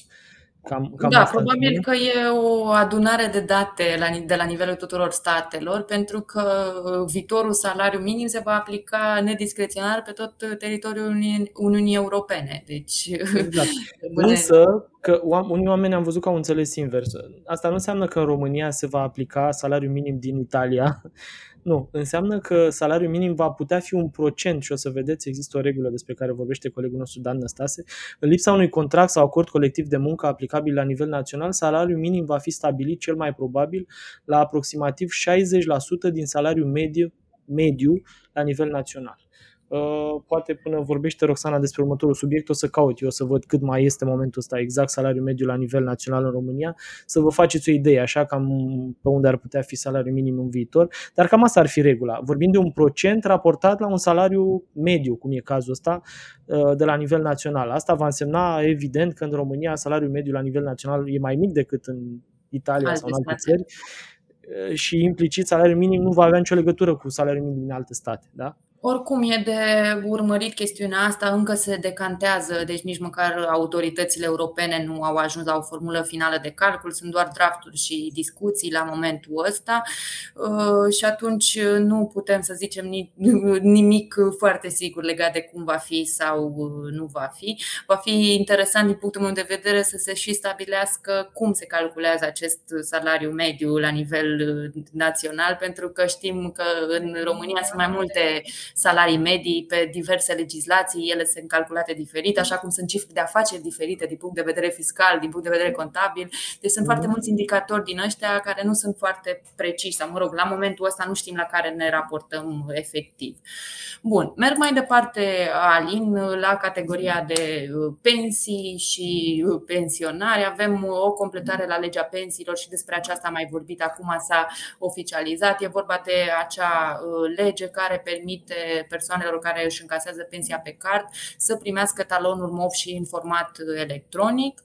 cam, cam da, probabil că e o adunare de date la, de la nivelul tuturor statelor, pentru că viitorul salariu minim se va aplica nediscreționar pe tot teritoriul Uniunii, Uniunii Europene. Deci, exact. Însă, că unii oameni am văzut că au înțeles invers. Asta nu înseamnă că în România se va aplica salariul minim din Italia nu, înseamnă că salariul minim va putea fi un procent și o să vedeți, există o regulă despre care vorbește colegul nostru Dan Năstase. În lipsa unui contract sau acord colectiv de muncă aplicabil la nivel național, salariul minim va fi stabilit cel mai probabil la aproximativ 60% din salariul mediu, mediu la nivel național. Uh, poate până vorbește Roxana despre următorul subiect, o să caut eu să văd cât mai este momentul ăsta exact salariul mediu la nivel național în România, să vă faceți o idee așa cam pe unde ar putea fi salariul minim în viitor, dar cam asta ar fi regula. Vorbim de un procent raportat la un salariu mediu, cum e cazul ăsta, uh, de la nivel național. Asta va însemna evident că în România salariul mediu la nivel național e mai mic decât în Italia alte sau în alte state. țări uh, și implicit salariul minim nu va avea nicio legătură cu salariul minim din alte state. Da? Oricum e de urmărit chestiunea asta, încă se decantează, deci nici măcar autoritățile europene nu au ajuns la o formulă finală de calcul, sunt doar drafturi și discuții la momentul ăsta uh, și atunci nu putem să zicem nimic foarte sigur legat de cum va fi sau uh, nu va fi. Va fi interesant din punctul meu de vedere să se și stabilească cum se calculează acest salariu mediu la nivel uh, național, pentru că știm că în România sunt mai multe salarii medii pe diverse legislații, ele sunt calculate diferit, așa cum sunt cifre de afaceri diferite din punct de vedere fiscal, din punct de vedere contabil. Deci sunt foarte mhm. mulți indicatori din ăștia care nu sunt foarte preciși, sau mă rog, la momentul ăsta nu știm la care ne raportăm efectiv. Bun, merg mai departe, Alin, la categoria de uh, pensii și uh, pensionare. Avem o completare la legea pensiilor și despre aceasta am mai vorbit, acum s-a oficializat. E vorba de acea uh, lege care permite persoanelor care își încasează pensia pe card să primească talonul MOV și în format electronic.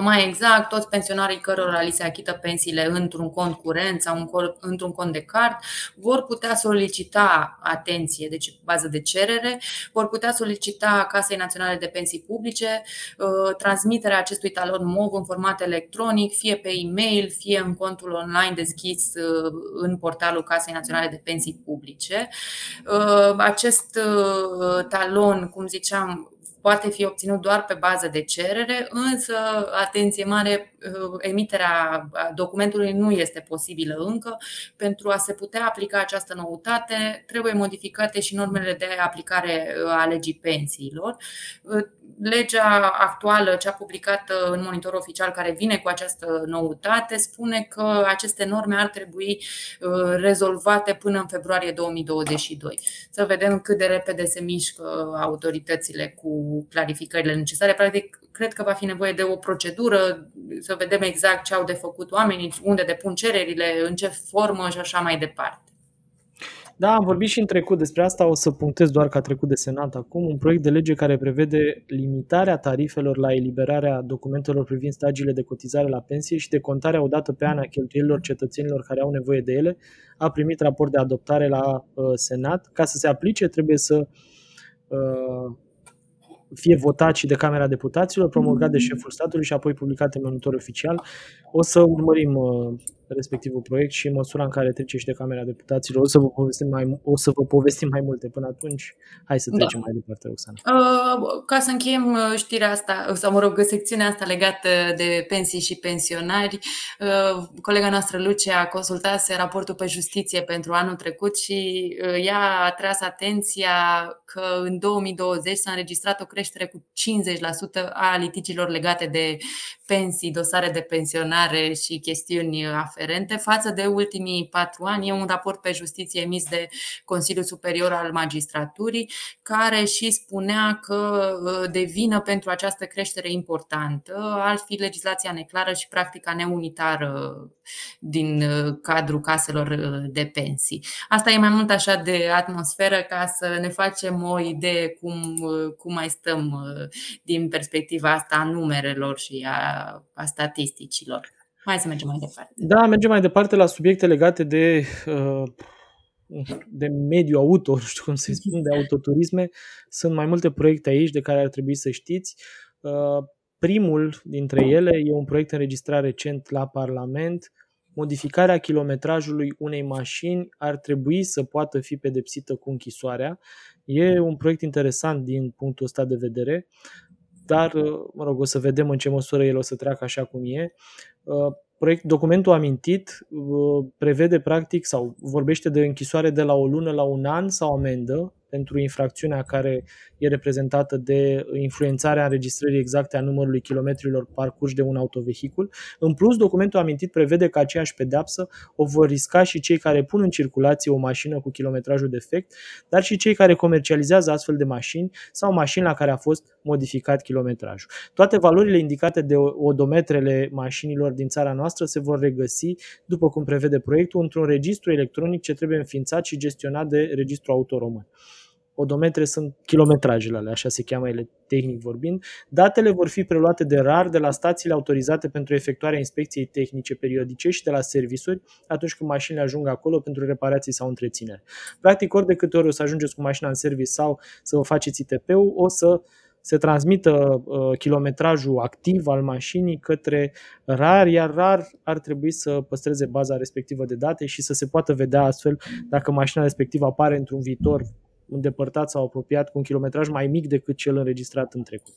Mai exact, toți pensionarii cărora li se achită pensiile într-un cont curent sau într-un cont de card vor putea solicita atenție, deci bază de cerere, vor putea solicita Casei Naționale de Pensii Publice uh, transmiterea acestui talon MOV în format electronic, fie pe e-mail, fie în contul online deschis uh, în portalul Casei Naționale de Pensii Publice. Uh, acest talon, cum ziceam, poate fi obținut doar pe bază de cerere, însă, atenție mare, uh, emiterea documentului nu este posibilă încă. Pentru a se putea aplica această noutate, trebuie modificate și normele de aplicare uh, a legii pensiilor. Uh, legea actuală, cea publicată în monitor oficial, care vine cu această noutate, spune că aceste norme ar trebui rezolvate până în februarie 2022. Să vedem cât de repede se mișcă autoritățile cu clarificările necesare. Practic, cred că va fi nevoie de o procedură, să vedem exact ce au de făcut oamenii, unde depun cererile, în ce formă și așa mai departe. Da, am vorbit și în trecut despre asta, o să punctez doar că a trecut de Senat acum, un proiect de lege care prevede limitarea tarifelor la eliberarea documentelor privind stagiile de cotizare la pensie și de contarea odată pe an a cheltuielilor cetățenilor care au nevoie de ele, a primit raport de adoptare la uh, Senat. Ca să se aplice, trebuie să uh, fie votat și de Camera Deputaților, promulgat de șeful statului și apoi publicat în monitor oficial. O să urmărim uh, respectivul proiect și în măsura în care trece și de Camera Deputaților o să vă povestim mai, o să vă povestim mai multe. Până atunci, hai să da. trecem da. mai departe, Oxana. Uh, ca să încheiem uh, știrea asta, sau mă rog, secțiunea asta legată de pensii și pensionari, uh, colega noastră Lucia consultase raportul pe justiție pentru anul trecut și uh, ea a tras atenția că în 2020 s-a înregistrat o creștere cu 50% a litigilor legate de pensii, dosare de pensionare și chestiuni aferente față de ultimii patru ani. E un raport pe justiție emis de Consiliul Superior al Magistraturii, care și spunea că uh, devină pentru această creștere importantă, ar fi legislația neclară și practica neunitară din uh, cadrul caselor uh, de pensii. Asta e mai mult așa de atmosferă ca să ne facem o idee cum, cum mai stăm din perspectiva asta a numerelor și a a statisticilor. Hai să mergem mai departe. Da, mergem mai departe la subiecte legate de, uh, de mediu auto, nu știu cum să-i spun, de autoturisme. Sunt mai multe proiecte aici de care ar trebui să știți. Uh, primul dintre ele e un proiect înregistrat recent la Parlament. Modificarea kilometrajului unei mașini ar trebui să poată fi pedepsită cu închisoarea. E un proiect interesant din punctul ăsta de vedere dar, uh, mă rog, o să vedem în ce măsură el o să treacă așa cum e. Uh, proiect, documentul amintit uh, prevede practic sau vorbește de închisoare de la o lună la un an sau amendă pentru infracțiunea care e reprezentată de influențarea înregistrării exacte a numărului kilometrilor parcurși de un autovehicul. În plus, documentul amintit prevede că aceeași pedeapsă o vor risca și cei care pun în circulație o mașină cu kilometrajul defect, dar și cei care comercializează astfel de mașini sau mașini la care a fost modificat kilometrajul. Toate valorile indicate de odometrele mașinilor din țara noastră se vor regăsi, după cum prevede proiectul, într-un registru electronic ce trebuie înființat și gestionat de Registrul Auto Român odometre sunt kilometrajele alea, așa se cheamă ele tehnic vorbind. Datele vor fi preluate de rar de la stațiile autorizate pentru efectuarea inspecției tehnice periodice și de la servisuri atunci când mașinile ajung acolo pentru reparații sau întreținere. Practic, ori de câte ori o să ajungeți cu mașina în service sau să vă faceți ITP-ul, o să se transmită uh, kilometrajul activ al mașinii către RAR, iar RAR ar trebui să păstreze baza respectivă de date și să se poată vedea astfel dacă mașina respectivă apare într-un viitor îndepărtat sau apropiat cu un kilometraj mai mic decât cel înregistrat în trecut.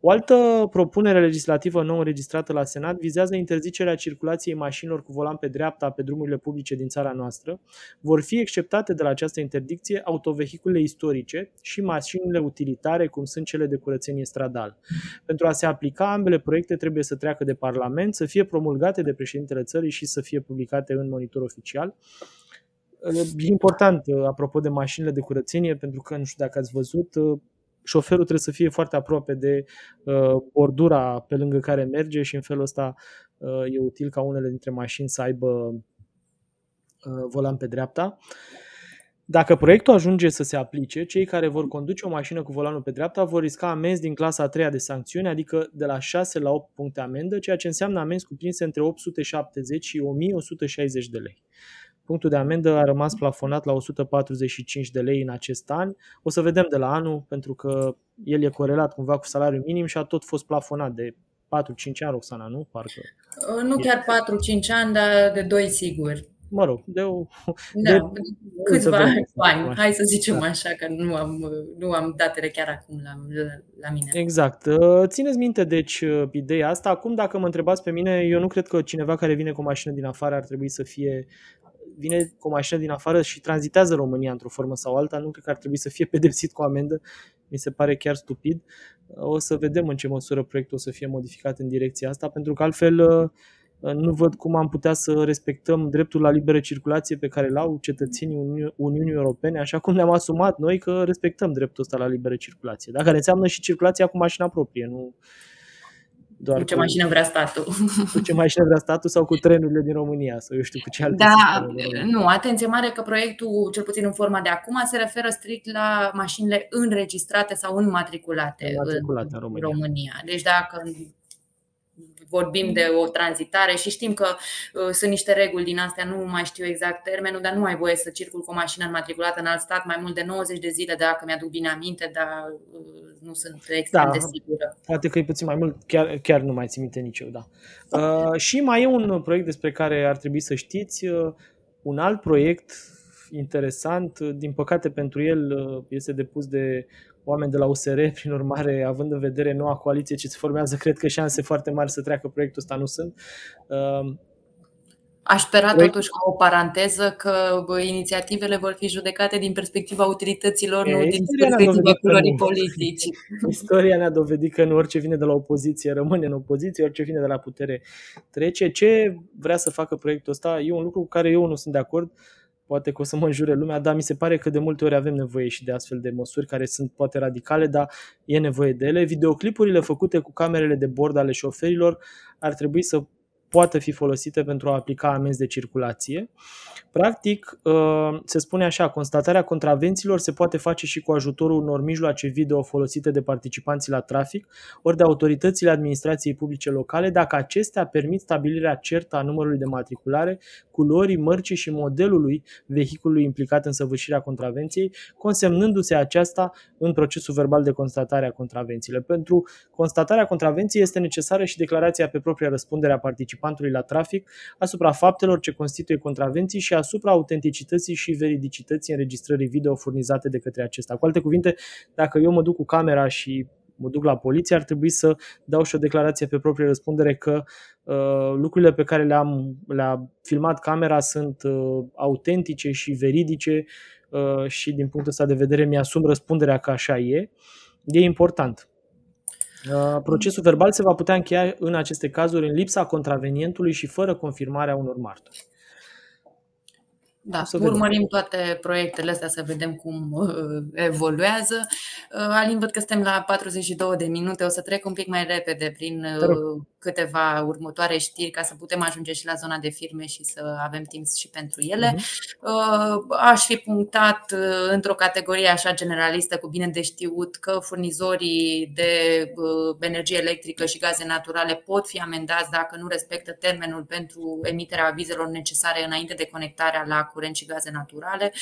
O altă propunere legislativă nou înregistrată la Senat vizează interzicerea circulației mașinilor cu volan pe dreapta pe drumurile publice din țara noastră. Vor fi exceptate de la această interdicție autovehiculele istorice și mașinile utilitare, cum sunt cele de curățenie stradal. Pentru a se aplica, ambele proiecte trebuie să treacă de Parlament, să fie promulgate de președintele țării și să fie publicate în monitor oficial. E important, apropo de mașinile de curățenie, pentru că, nu știu dacă ați văzut, șoferul trebuie să fie foarte aproape de uh, bordura pe lângă care merge și în felul ăsta uh, e util ca unele dintre mașini să aibă uh, volan pe dreapta. Dacă proiectul ajunge să se aplice, cei care vor conduce o mașină cu volanul pe dreapta vor risca amenzi din clasa a treia de sancțiuni, adică de la 6 la 8 puncte amendă, ceea ce înseamnă amenzi cuprinse între 870 și 1160 de lei. Punctul de amendă a rămas plafonat la 145 de lei în acest an. O să vedem de la anul, pentru că el e corelat cumva cu salariul minim și a tot fost plafonat de 4-5 ani, Roxana, nu? Parcă. Uh, nu chiar 4-5 ani, dar de 2 sigur. Mă rog, de o... Da, de, câțiva ani, hai să zicem da. așa, că nu am, nu am datele chiar acum la, la mine. Exact. Uh, țineți minte, deci, uh, ideea asta. Acum, dacă mă întrebați pe mine, eu nu cred că cineva care vine cu o mașină din afară ar trebui să fie vine cu o mașină din afară și tranzitează România într-o formă sau alta, nu cred că ar trebui să fie pedepsit cu amendă, mi se pare chiar stupid. O să vedem în ce măsură proiectul o să fie modificat în direcția asta, pentru că altfel uh, nu văd cum am putea să respectăm dreptul la liberă circulație pe care l-au cetățenii Uni- Uniunii Europene, așa cum ne-am asumat noi că respectăm dreptul ăsta la liberă circulație. Dacă înseamnă și circulația cu mașina proprie, nu doar cu ce cu, mașină vrea statul. Cu ce mașină vrea statul sau cu trenurile din România sau eu știu cu ce alte Da, nu, atenție mare că proiectul, cel puțin în forma de acum, se referă strict la mașinile înregistrate sau înmatriculate, înmatriculate în România. România. Deci dacă vorbim de o tranzitare și știm că uh, sunt niște reguli din astea, nu mai știu exact termenul, dar nu ai voie să circul cu o mașină înmatriculată în alt stat mai mult de 90 de zile, dacă mi-aduc bine aminte, dar uh, nu sunt extrem da, de sigură. Poate că e puțin mai mult, chiar, chiar nu mai țin minte nici eu, da. Uh, și mai e un proiect despre care ar trebui să știți, uh, un alt proiect interesant, din păcate pentru el uh, este depus de oameni de la USR, prin urmare, având în vedere noua coaliție ce se formează, cred că șanse foarte mari să treacă proiectul ăsta nu sunt. Uh, Aș spera totuși ca o paranteză că bă, inițiativele vor fi judecate din perspectiva utilităților, e, nu din perspectiva culorii politici. Istoria ne-a dovedit că nu orice vine de la opoziție rămâne în opoziție, orice vine de la putere trece. Ce vrea să facă proiectul ăsta e un lucru cu care eu nu sunt de acord. Uh, poate că o să mă înjure lumea, dar mi se pare că de multe ori avem nevoie și de astfel de măsuri care sunt poate radicale, dar e nevoie de ele. Videoclipurile făcute cu camerele de bord ale șoferilor ar trebui să poată fi folosite pentru a aplica amenzi de circulație. Practic, uh, se spune așa, constatarea contravențiilor se poate face și cu ajutorul unor mijloace video folosite de participanții la trafic, ori de autoritățile administrației publice locale, dacă acestea permit stabilirea certă a numărului de matriculare, culorii, mărcii și modelului vehiculului implicat în săvârșirea contravenției, consemnându-se aceasta în procesul verbal de constatare a contravențiilor. Pentru constatarea contravenției este necesară și declarația pe propria răspundere a participantului la trafic asupra faptelor ce constituie contravenții și asupra autenticității și veridicității înregistrării video furnizate de către acesta. Cu alte cuvinte, dacă eu mă duc cu camera și mă duc la poliție, ar trebui să dau și o declarație pe proprie răspundere că uh, lucrurile pe care le-am le-a filmat camera sunt uh, autentice și veridice uh, și din punctul ăsta de vedere mi-asum răspunderea că așa e. E important. Uh, procesul verbal se va putea încheia în aceste cazuri în lipsa contravenientului și fără confirmarea unor martori. Da, să urmărim vedem. toate proiectele astea să vedem cum uh, evoluează. Uh, Alin, văd că suntem la 42 de minute, o să trec un pic mai repede prin uh, câteva următoare știri ca să putem ajunge și la zona de firme și să avem timp și pentru ele. Uh-huh. Aș fi punctat într-o categorie așa generalistă cu bine de știut că furnizorii de energie electrică și gaze naturale pot fi amendați dacă nu respectă termenul pentru emiterea avizelor necesare înainte de conectarea la curent și gaze naturale.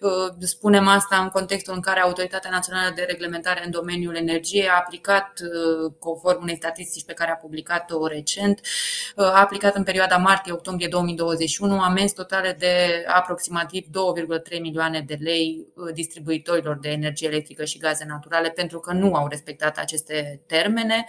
Uh, spunem asta în contextul în care Autoritatea Națională de Reglementare în domeniul energiei a aplicat, uh, conform unei statistici pe care a publicat-o recent, uh, a aplicat în perioada martie-octombrie 2021 amenzi totale de aproximativ 2,3 milioane de lei distribuitorilor de energie electrică și gaze naturale pentru că nu au respectat aceste termene,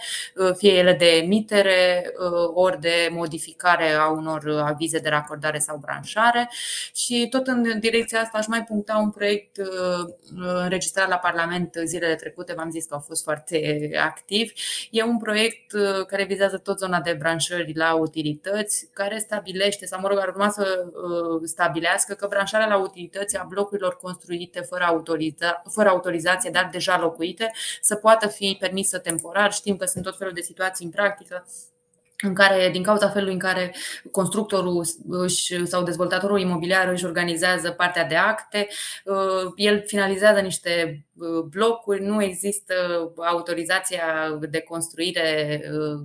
fie ele de emitere ori de modificare a unor avize de racordare sau branșare și și tot în direcția asta aș mai puncta un proiect uh, înregistrat la Parlament zilele trecute, v-am zis că au fost foarte activi. E un proiect uh, care vizează tot zona de branșări la utilități, care stabilește, sau mă rog, ar urma să uh, stabilească că branșarea la utilități a blocurilor construite fără, autoriza- fără autorizație, dar deja locuite, să poată fi permisă temporar. Știm că sunt tot felul de situații în practică în care, din cauza felului în care constructorul își, sau dezvoltatorul imobiliar își organizează partea de acte, uh, el finalizează niște uh, blocuri, nu există autorizația de construire uh,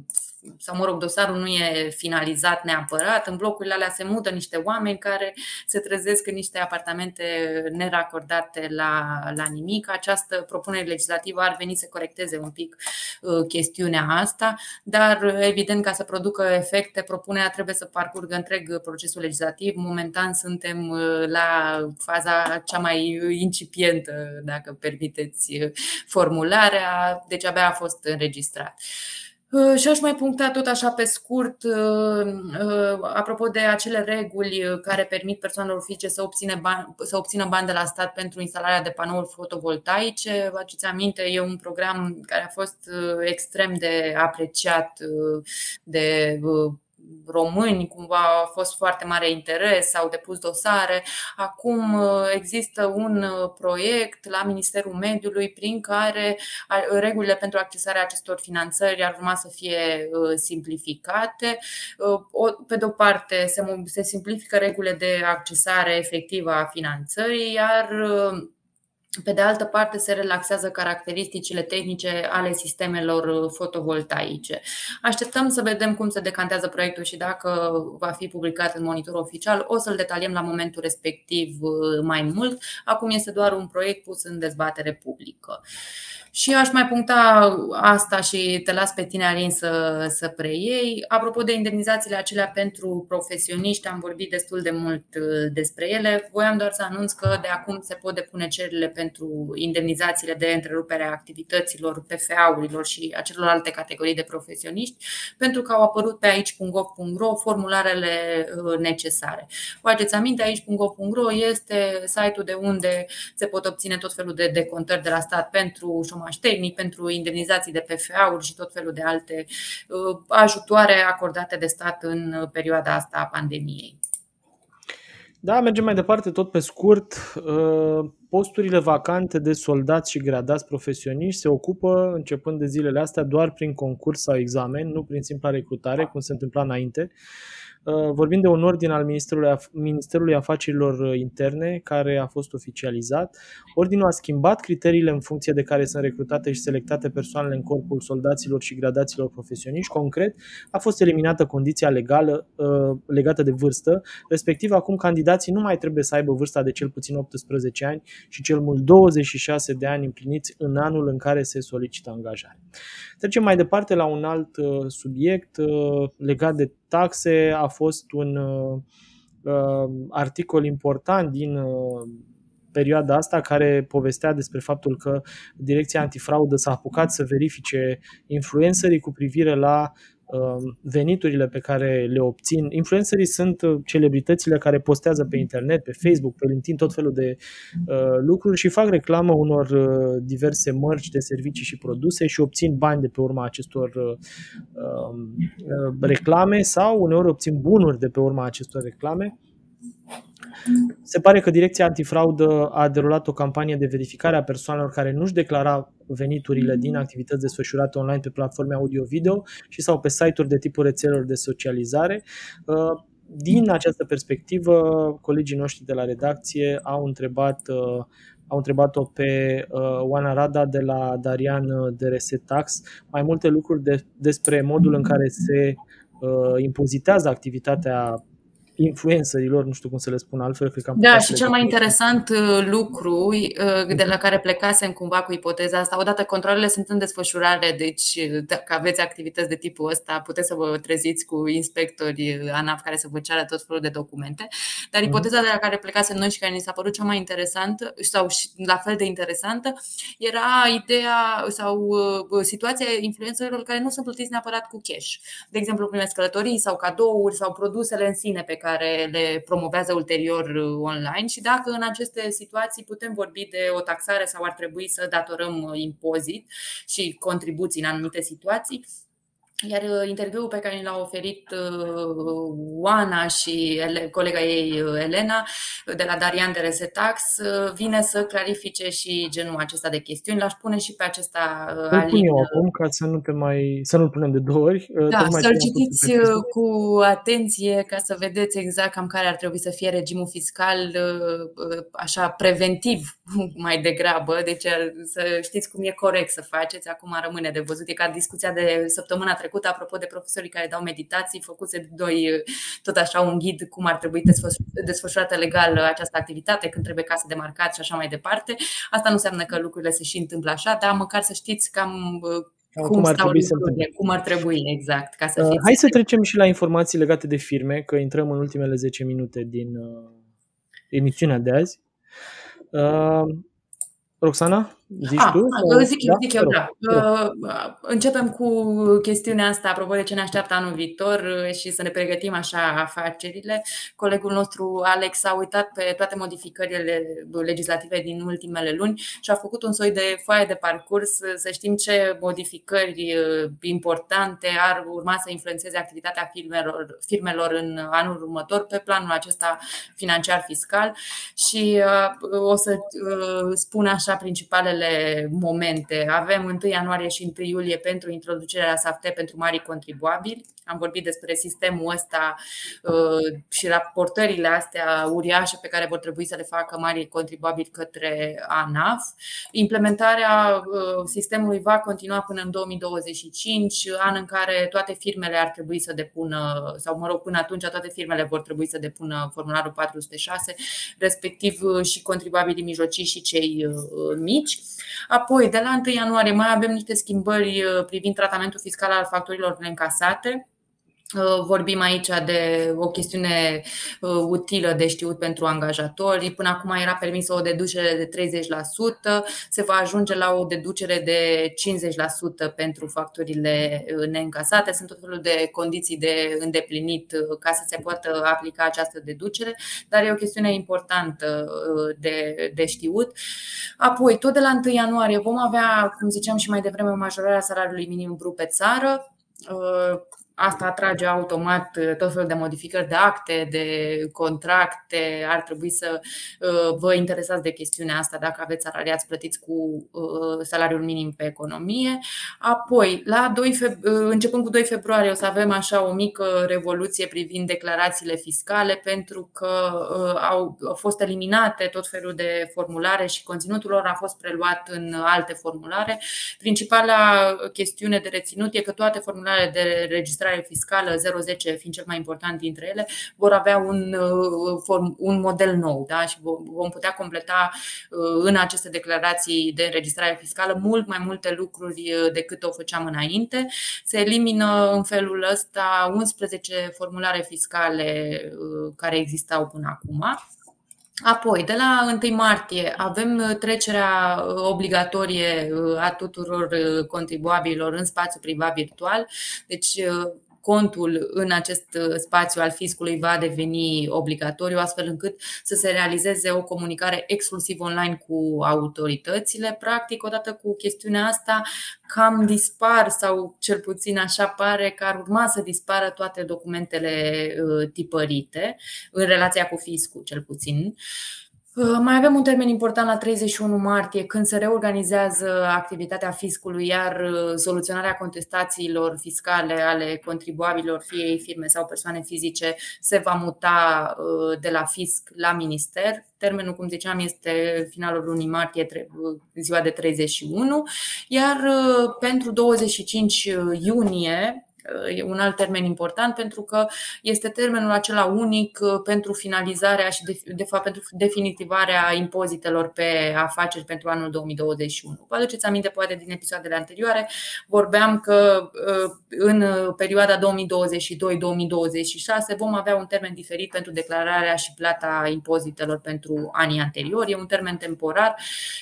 sau mă rog, dosarul nu e finalizat neapărat, în blocurile alea se mută niște oameni care se trezesc în niște apartamente neracordate la, la nimic. Această propunere legislativă ar veni să corecteze un pic uh, chestiunea asta, dar evident ca să producă efecte, propunerea trebuie să parcurgă întreg procesul legislativ. Momentan suntem uh, la faza cea mai incipientă, dacă permiteți uh, formularea, deci abia a fost înregistrat. Uh, și aș mai puncta tot așa pe scurt, uh, uh, apropo de acele reguli care permit persoanelor fizice să, obține bani, să obțină bani de la stat pentru instalarea de panouri fotovoltaice. Vă aduceți aminte, e un program care a fost extrem de apreciat de români, cumva a fost foarte mare interes, s-au depus dosare. Acum uh, există un uh, proiect la Ministerul Mediului prin care regulile pentru accesarea acestor finanțări ar urma să fie uh, simplificate. Pe de o parte, se simplifică regulile de accesare efectivă a finanțării, iar pe de altă parte, se relaxează caracteristicile tehnice ale sistemelor uh, fotovoltaice. Așteptăm să vedem cum se decantează proiectul și dacă va fi publicat în monitor oficial. O să-l detaliem la momentul respectiv uh, mai mult. Acum este doar un proiect pus în dezbatere publică. Și aș mai puncta asta și te las pe tine, Alin, să, să preiei. Apropo de indemnizațiile acelea pentru profesioniști, am vorbit destul de mult uh, despre ele. Voiam doar să anunț că de acum se pot depune cererile pentru indemnizațiile de întrerupere a activităților, PFA-urilor și a celorlalte categorii de profesioniști, pentru că au apărut pe aici.gov.ro formularele uh, necesare. Vă aduceți aminte, aici.gov.ro este site-ul de unde se pot obține tot felul de decontări de la stat pentru șomaj tehnic, pentru indemnizații de PFA-uri și tot felul de alte uh, ajutoare acordate de stat în perioada asta a pandemiei. Da, mergem mai departe, tot pe scurt. Uh, posturile vacante de soldați și gradați profesioniști se ocupă, începând de zilele astea, doar prin concurs sau examen, nu prin simpla recrutare, cum se întâmpla înainte. Uh, vorbim de un ordin al Ministerului, Ministerului Afacerilor uh, Interne care a fost oficializat. Ordinul a schimbat criteriile în funcție de care sunt recrutate și selectate persoanele în corpul soldaților și gradaților profesioniști. Concret, a fost eliminată condiția legală uh, legată de vârstă, respectiv acum candidații nu mai trebuie să aibă vârsta de cel puțin 18 ani și cel mult 26 de ani împliniți în anul în care se solicită angajare. Trecem mai departe la un alt subiect legat de taxe a fost un uh, uh, articol important din uh, perioada asta care povestea despre faptul că Direcția Antifraudă s-a apucat să verifice influencerii cu privire la Um, veniturile pe care le obțin. Influencerii sunt uh, celebritățile care postează pe internet, pe Facebook, pe LinkedIn, tot felul de uh, lucruri și fac reclamă unor uh, diverse mărci de servicii și produse și obțin bani de pe urma acestor uh, uh, reclame sau uneori obțin bunuri de pe urma acestor reclame. Se pare că Direcția Antifraudă a derulat o campanie de verificare a persoanelor care nu-și declara veniturile din activități desfășurate online pe platforme audio-video și sau pe site-uri de tipul rețelelor de socializare. Uh, din această perspectivă, colegii noștri de la redacție au întrebat uh, au întrebat-o pe uh, Oana Rada de la Darian de Resetax mai multe lucruri de, despre modul în care se uh, impozitează activitatea influencerilor, nu știu cum să le spun altfel. Cred că am da, și cel mai interesant uh, lucru uh, de la care plecasem cumva cu ipoteza asta, odată controlele sunt în desfășurare, deci uh, dacă aveți activități de tipul ăsta, puteți să vă treziți cu inspectori ANAF care să vă ceară tot felul de documente, dar mhm. ipoteza de la care plecasem noi și care ni s-a părut cea mai interesantă sau și la fel de interesantă era ideea sau situația influencerilor care nu sunt plătiți neapărat cu cash. De exemplu, primesc călătorii sau cadouri sau produsele în sine pe care le promovează ulterior uh, online. Și dacă în aceste situații putem vorbi de o taxare sau ar trebui să datorăm uh, impozit și contribuții în anumite situații, iar uh, interviul pe care l-a oferit uh, Oana și colega ei uh, Elena de la Darian de Resetax vine să clarifice și genul acesta de chestiuni. L-aș pune și pe acesta Îl pun eu acum ca să nu te mai să nu-l punem de două ori. Da, să-l citiți cu atenție ca să vedeți exact cam care ar trebui să fie regimul fiscal așa preventiv mai degrabă. Deci să știți cum e corect să faceți. Acum rămâne de văzut. E ca discuția de săptămâna trecută trecut, apropo de profesorii care dau meditații, făcuse de doi tot așa un ghid cum ar trebui desfășurată legal această activitate, când trebuie ca să demarcați și așa mai departe. Asta nu înseamnă că lucrurile se și întâmplă așa, dar măcar să știți cam cum, cum ar trebui să cum ar trebui, exact, ca să uh, fiți. Hai să trecem și la informații legate de firme, că intrăm în ultimele 10 minute din uh, emisiunea de azi. Uh, Roxana? Zici ah, tu? Sau? Zic, da? zic eu, da. Uh, începem cu chestiunea asta, apropo de ce ne așteaptă anul viitor uh, și să ne pregătim așa afacerile. Colegul nostru Alex a uitat pe toate modificările legislative din ultimele luni și a făcut un soi de foaie de parcurs uh, să știm ce modificări importante ar urma să influențeze activitatea firmelor, firmelor în anul următor pe planul acesta financiar fiscal și o să spun așa principalele următoarele momente. Avem 1 ianuarie și 1 iulie pentru introducerea SAFT pentru mari contribuabili. Am vorbit despre sistemul ăsta uh, și raportările astea uriașe pe care vor trebui să le facă mari contribuabili către ANAF. Implementarea uh, sistemului va continua până în 2025, an în care toate firmele ar trebui să depună, sau mă rog, până atunci toate firmele vor trebui să depună formularul 406, respectiv uh, și contribuabilii mijlocii și cei mici. Apoi, de la 1 ianuarie, mai avem niște schimbări privind tratamentul fiscal al factorilor neîncasate. Uh, vorbim aici de o chestiune uh, utilă de știut pentru angajatori. Până acum era permisă o deducere de 30%, se va ajunge la o deducere de 50% pentru facturile uh, neîncasate. Sunt tot felul de condiții de îndeplinit ca să se poată aplica această deducere, dar e o chestiune importantă de, de știut. Apoi, tot de la 1 ianuarie vom avea, cum ziceam și mai devreme, majorarea salariului minim brut pe țară Asta atrage automat uh, tot felul de modificări de acte, de contracte. Ar trebui să uh, vă interesați de chestiunea asta dacă aveți salariați plătiți cu uh, salariul minim pe economie. Apoi, la 2 feb- începând cu 2 februarie, o să avem așa o mică revoluție privind declarațiile fiscale, pentru că au fost eliminate tot felul de formulare și conținutul lor a fost preluat în alte formulare. Principala chestiune de reținut e că toate formularele de registrare registrare fiscală 010 fiind cel mai important dintre ele, vor avea un, uh, un model nou da? și vom putea completa uh, în aceste declarații de înregistrare fiscală mult mai multe lucruri uh, decât o făceam înainte. Se elimină în felul ăsta 11 formulare fiscale care existau până acum. Apoi, de la 1 martie, avem trecerea obligatorie a tuturor contribuabililor în spațiu privat virtual. Deci, contul în acest spațiu al fiscului va deveni obligatoriu, astfel încât să se realizeze o comunicare exclusiv online cu autoritățile. Practic, odată cu chestiunea asta, cam dispar sau cel puțin așa pare că ar urma să dispară toate documentele tipărite în relația cu fiscul, cel puțin. Uh, mai avem un termen important la 31 martie, când se reorganizează activitatea fiscului, iar uh, soluționarea contestațiilor fiscale ale contribuabilor, fie ei firme sau persoane fizice, se va muta uh, de la fisc la minister. Termenul, cum ziceam, este finalul lunii martie, ziua de 31, iar pentru 25 iunie, E un alt termen important pentru că este termenul acela unic uh, pentru finalizarea și, de, de fapt, pentru definitivarea impozitelor pe afaceri pentru anul 2021. Vă aduceți aminte, poate, din episoadele anterioare, vorbeam că uh, în perioada 2022-2026 vom avea un termen diferit pentru declararea și plata impozitelor pentru anii anteriori. E un termen temporar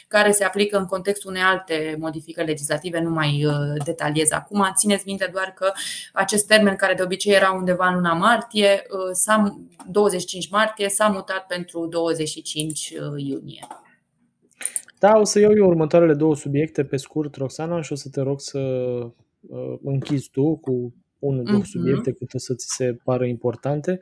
care se aplică în contextul unei alte modificări legislative, nu mai uh, detaliez acum. Țineți minte doar că acest termen, care de obicei era undeva în luna martie, 25 uh, martie, s-a mutat pentru 25 uh, iunie. Da, o să iau eu următoarele două subiecte pe scurt, Roxana, și o să te rog să uh, închizi tu cu unul, două uh-huh. subiecte cât o să ți se pară importante.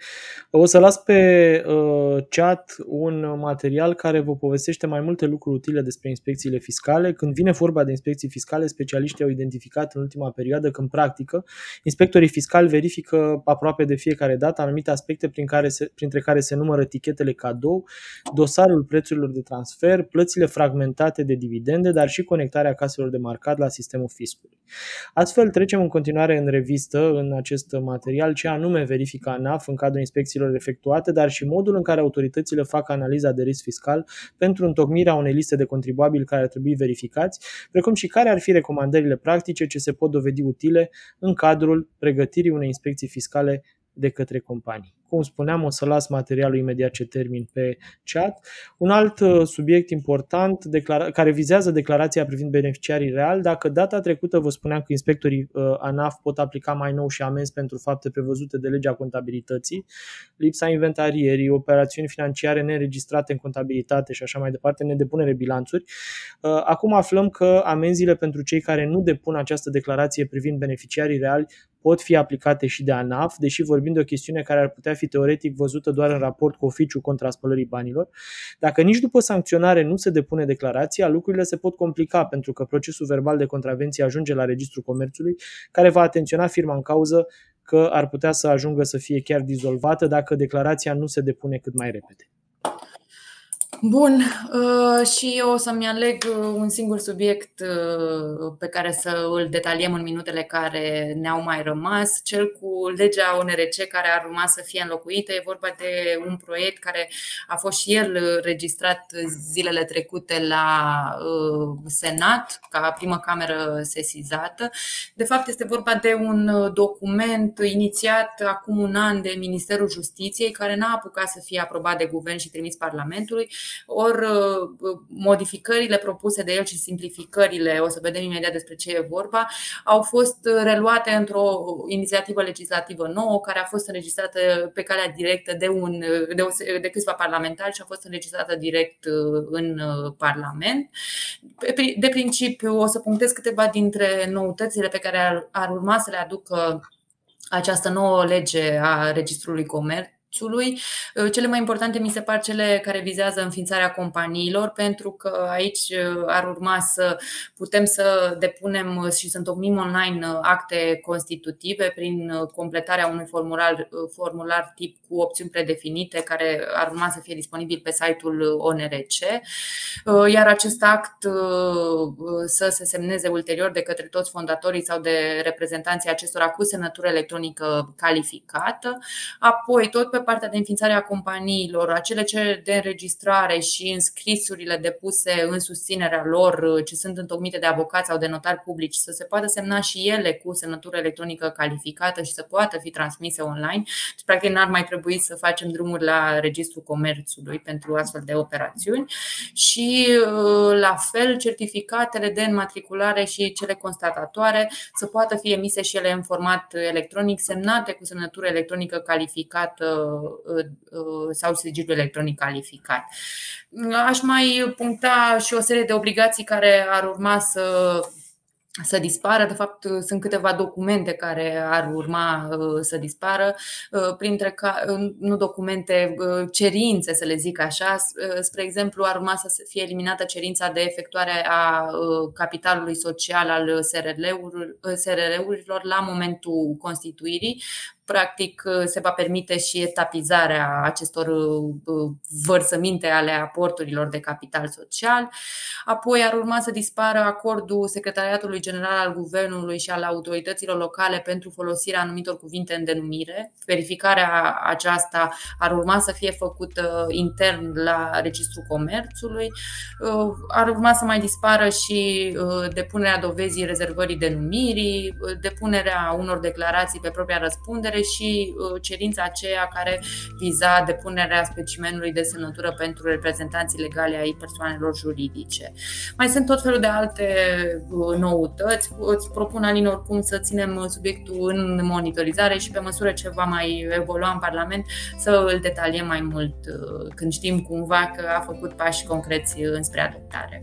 O să las pe uh, chat un material care vă povestește mai multe lucruri utile despre inspecțiile fiscale. Când vine vorba de inspecții fiscale, specialiștii au identificat în ultima perioadă că în practică inspectorii fiscali verifică aproape de fiecare dată anumite aspecte prin care se, printre care se numără tichetele cadou, dosarul prețurilor de transfer, plățile fragmentate de dividende, dar și conectarea caselor de marcat la sistemul fiscului. Astfel, trecem în continuare în revistă în acest material ce anume verifică ANAF în cadrul inspecțiilor efectuate, dar și modul în care autoritățile fac analiza de risc fiscal pentru întocmirea unei liste de contribuabili care ar trebui verificați, precum și care ar fi recomandările practice ce se pot dovedi utile în cadrul pregătirii unei inspecții fiscale de către companii. Cum spuneam, o să las materialul imediat ce termin pe chat. Un alt uh, subiect important care vizează declarația privind beneficiarii reali. Dacă data trecută vă spuneam că inspectorii uh, ANAF pot aplica mai nou și amenzi pentru fapte prevăzute de legea contabilității, lipsa inventarierii, operațiuni financiare neregistrate în contabilitate și așa mai departe, nedepunere bilanțuri, uh, acum aflăm că amenziile pentru cei care nu depun această declarație privind beneficiarii reali pot fi aplicate și de ANAF, deși vorbim de o chestiune care ar putea fi teoretic văzută doar în raport cu oficiul contra spălării banilor. Dacă nici după sancționare nu se depune declarația, lucrurile se pot complica pentru că procesul verbal de contravenție ajunge la Registrul Comerțului, care va atenționa firma în cauză că ar putea să ajungă să fie chiar dizolvată dacă declarația nu se depune cât mai repede. Bun, uh, și eu o să-mi aleg uh, un singur subiect uh, pe care să îl detaliem în minutele care ne-au mai rămas, cel cu legea ONRC care ar urma să fie înlocuită. E vorba de un proiect care a fost și el registrat zilele trecute la Senat, ca primă cameră sesizată. De fapt, este vorba de un document inițiat acum un an de Ministerul Justiției, care n-a apucat să fie aprobat de guvern și trimis Parlamentului ori uh, modificările propuse de el și simplificările, o să vedem imediat despre ce e vorba, au fost reluate într-o inițiativă legislativă nouă care a fost înregistrată pe calea directă de, un, de, o, de câțiva parlamentari și a fost înregistrată direct uh, în uh, Parlament. De principiu, o să punctez câteva dintre noutățile pe care ar, ar urma să le aducă această nouă lege a Registrului Comerț comerțului. Uh, cele mai importante mi se par cele care vizează înființarea companiilor, pentru că aici uh, ar urma să putem să depunem și să întocmim online uh, acte constitutive prin completarea unui formular, formular tip cu opțiuni predefinite care ar urma să fie disponibil pe site-ul ONRC, iar acest act să se semneze ulterior de către toți fondatorii sau de reprezentanții acestora cu semnătură electronică calificată. Apoi, tot pe pe partea de înființare a companiilor, acele cereri de înregistrare și înscrisurile depuse în susținerea lor, ce sunt întocmite de avocați sau de notari publici, să se poată semna și ele cu semnătură electronică calificată și să poată fi transmise online. Deci, practic, n-ar mai trebui să facem drumuri la Registrul Comerțului pentru astfel de operațiuni și, la fel, certificatele de înmatriculare și cele constatatoare să poată fi emise și ele în format electronic, semnate cu semnătură electronică calificată uh, uh, sau sigiliu electronic calificat. Aș mai puncta și o serie de obligații care ar urma să să dispară. De fapt, sunt câteva documente care ar urma uh, să dispară, printre ca, nu documente, cerințe, să le zic așa. Spre exemplu, ar urma să fie eliminată cerința de efectuare a capitalului social al SRL-urilor la momentul constituirii, practic uh, se va permite și etapizarea acestor uh, uh, vărsăminte ale aporturilor de capital social. Apoi ar urma să dispară acordul Secretariatului General al Guvernului și al autorităților locale pentru folosirea anumitor cuvinte în denumire. Verificarea aceasta ar urma să fie făcută intern la Registrul Comerțului. Ar urma să mai dispară și depunerea dovezii rezervării denumirii, depunerea unor declarații pe propria răspundere are și uh, cerința aceea care viza depunerea specimenului de semnătură pentru reprezentanții legale ai persoanelor juridice. Mai sunt tot felul de alte uh, noutăți. Îți propun, Alin, oricum să ținem subiectul în monitorizare și pe măsură ce va mai evolua în Parlament să îl detaliem mai mult uh, când știm cumva că a făcut pași concreți înspre adoptare.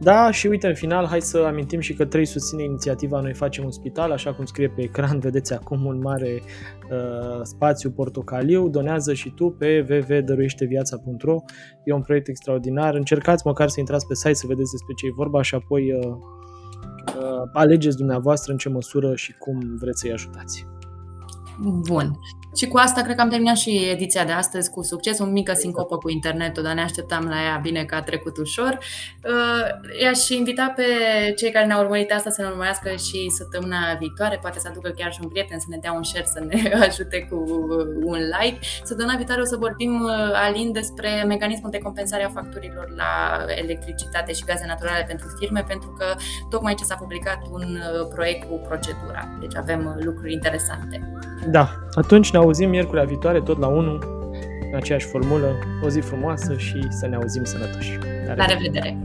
Da, și uite, în final, hai să amintim și că trei susține inițiativa Noi facem un spital, așa cum scrie pe ecran, vedeți acum un mare uh, spațiu portocaliu, donează și tu pe www.dăruieșteviața.ro E un proiect extraordinar, încercați măcar să intrați pe site să vedeți despre ce e vorba și apoi uh, uh, alegeți dumneavoastră în ce măsură și cum vreți să-i ajutați. Bun. Și cu asta cred că am terminat și ediția de astăzi cu succes, o mică sincopă cu internetul, dar ne așteptam la ea bine că a trecut ușor. Uh, i-aș invita pe cei care ne-au urmărit asta să ne urmărească și săptămâna viitoare, poate să aducă chiar și un prieten să ne dea un share, să ne ajute cu un like. Săptămâna viitoare o să vorbim, uh, Alin, despre mecanismul de compensare a facturilor la electricitate și gaze naturale pentru firme, pentru că tocmai ce s-a publicat un uh, proiect cu procedura. Deci avem lucruri interesante. Da, atunci ne auzim miercurea viitoare, tot la 1, în aceeași formulă. O zi frumoasă și să ne auzim sănătoși. La revedere!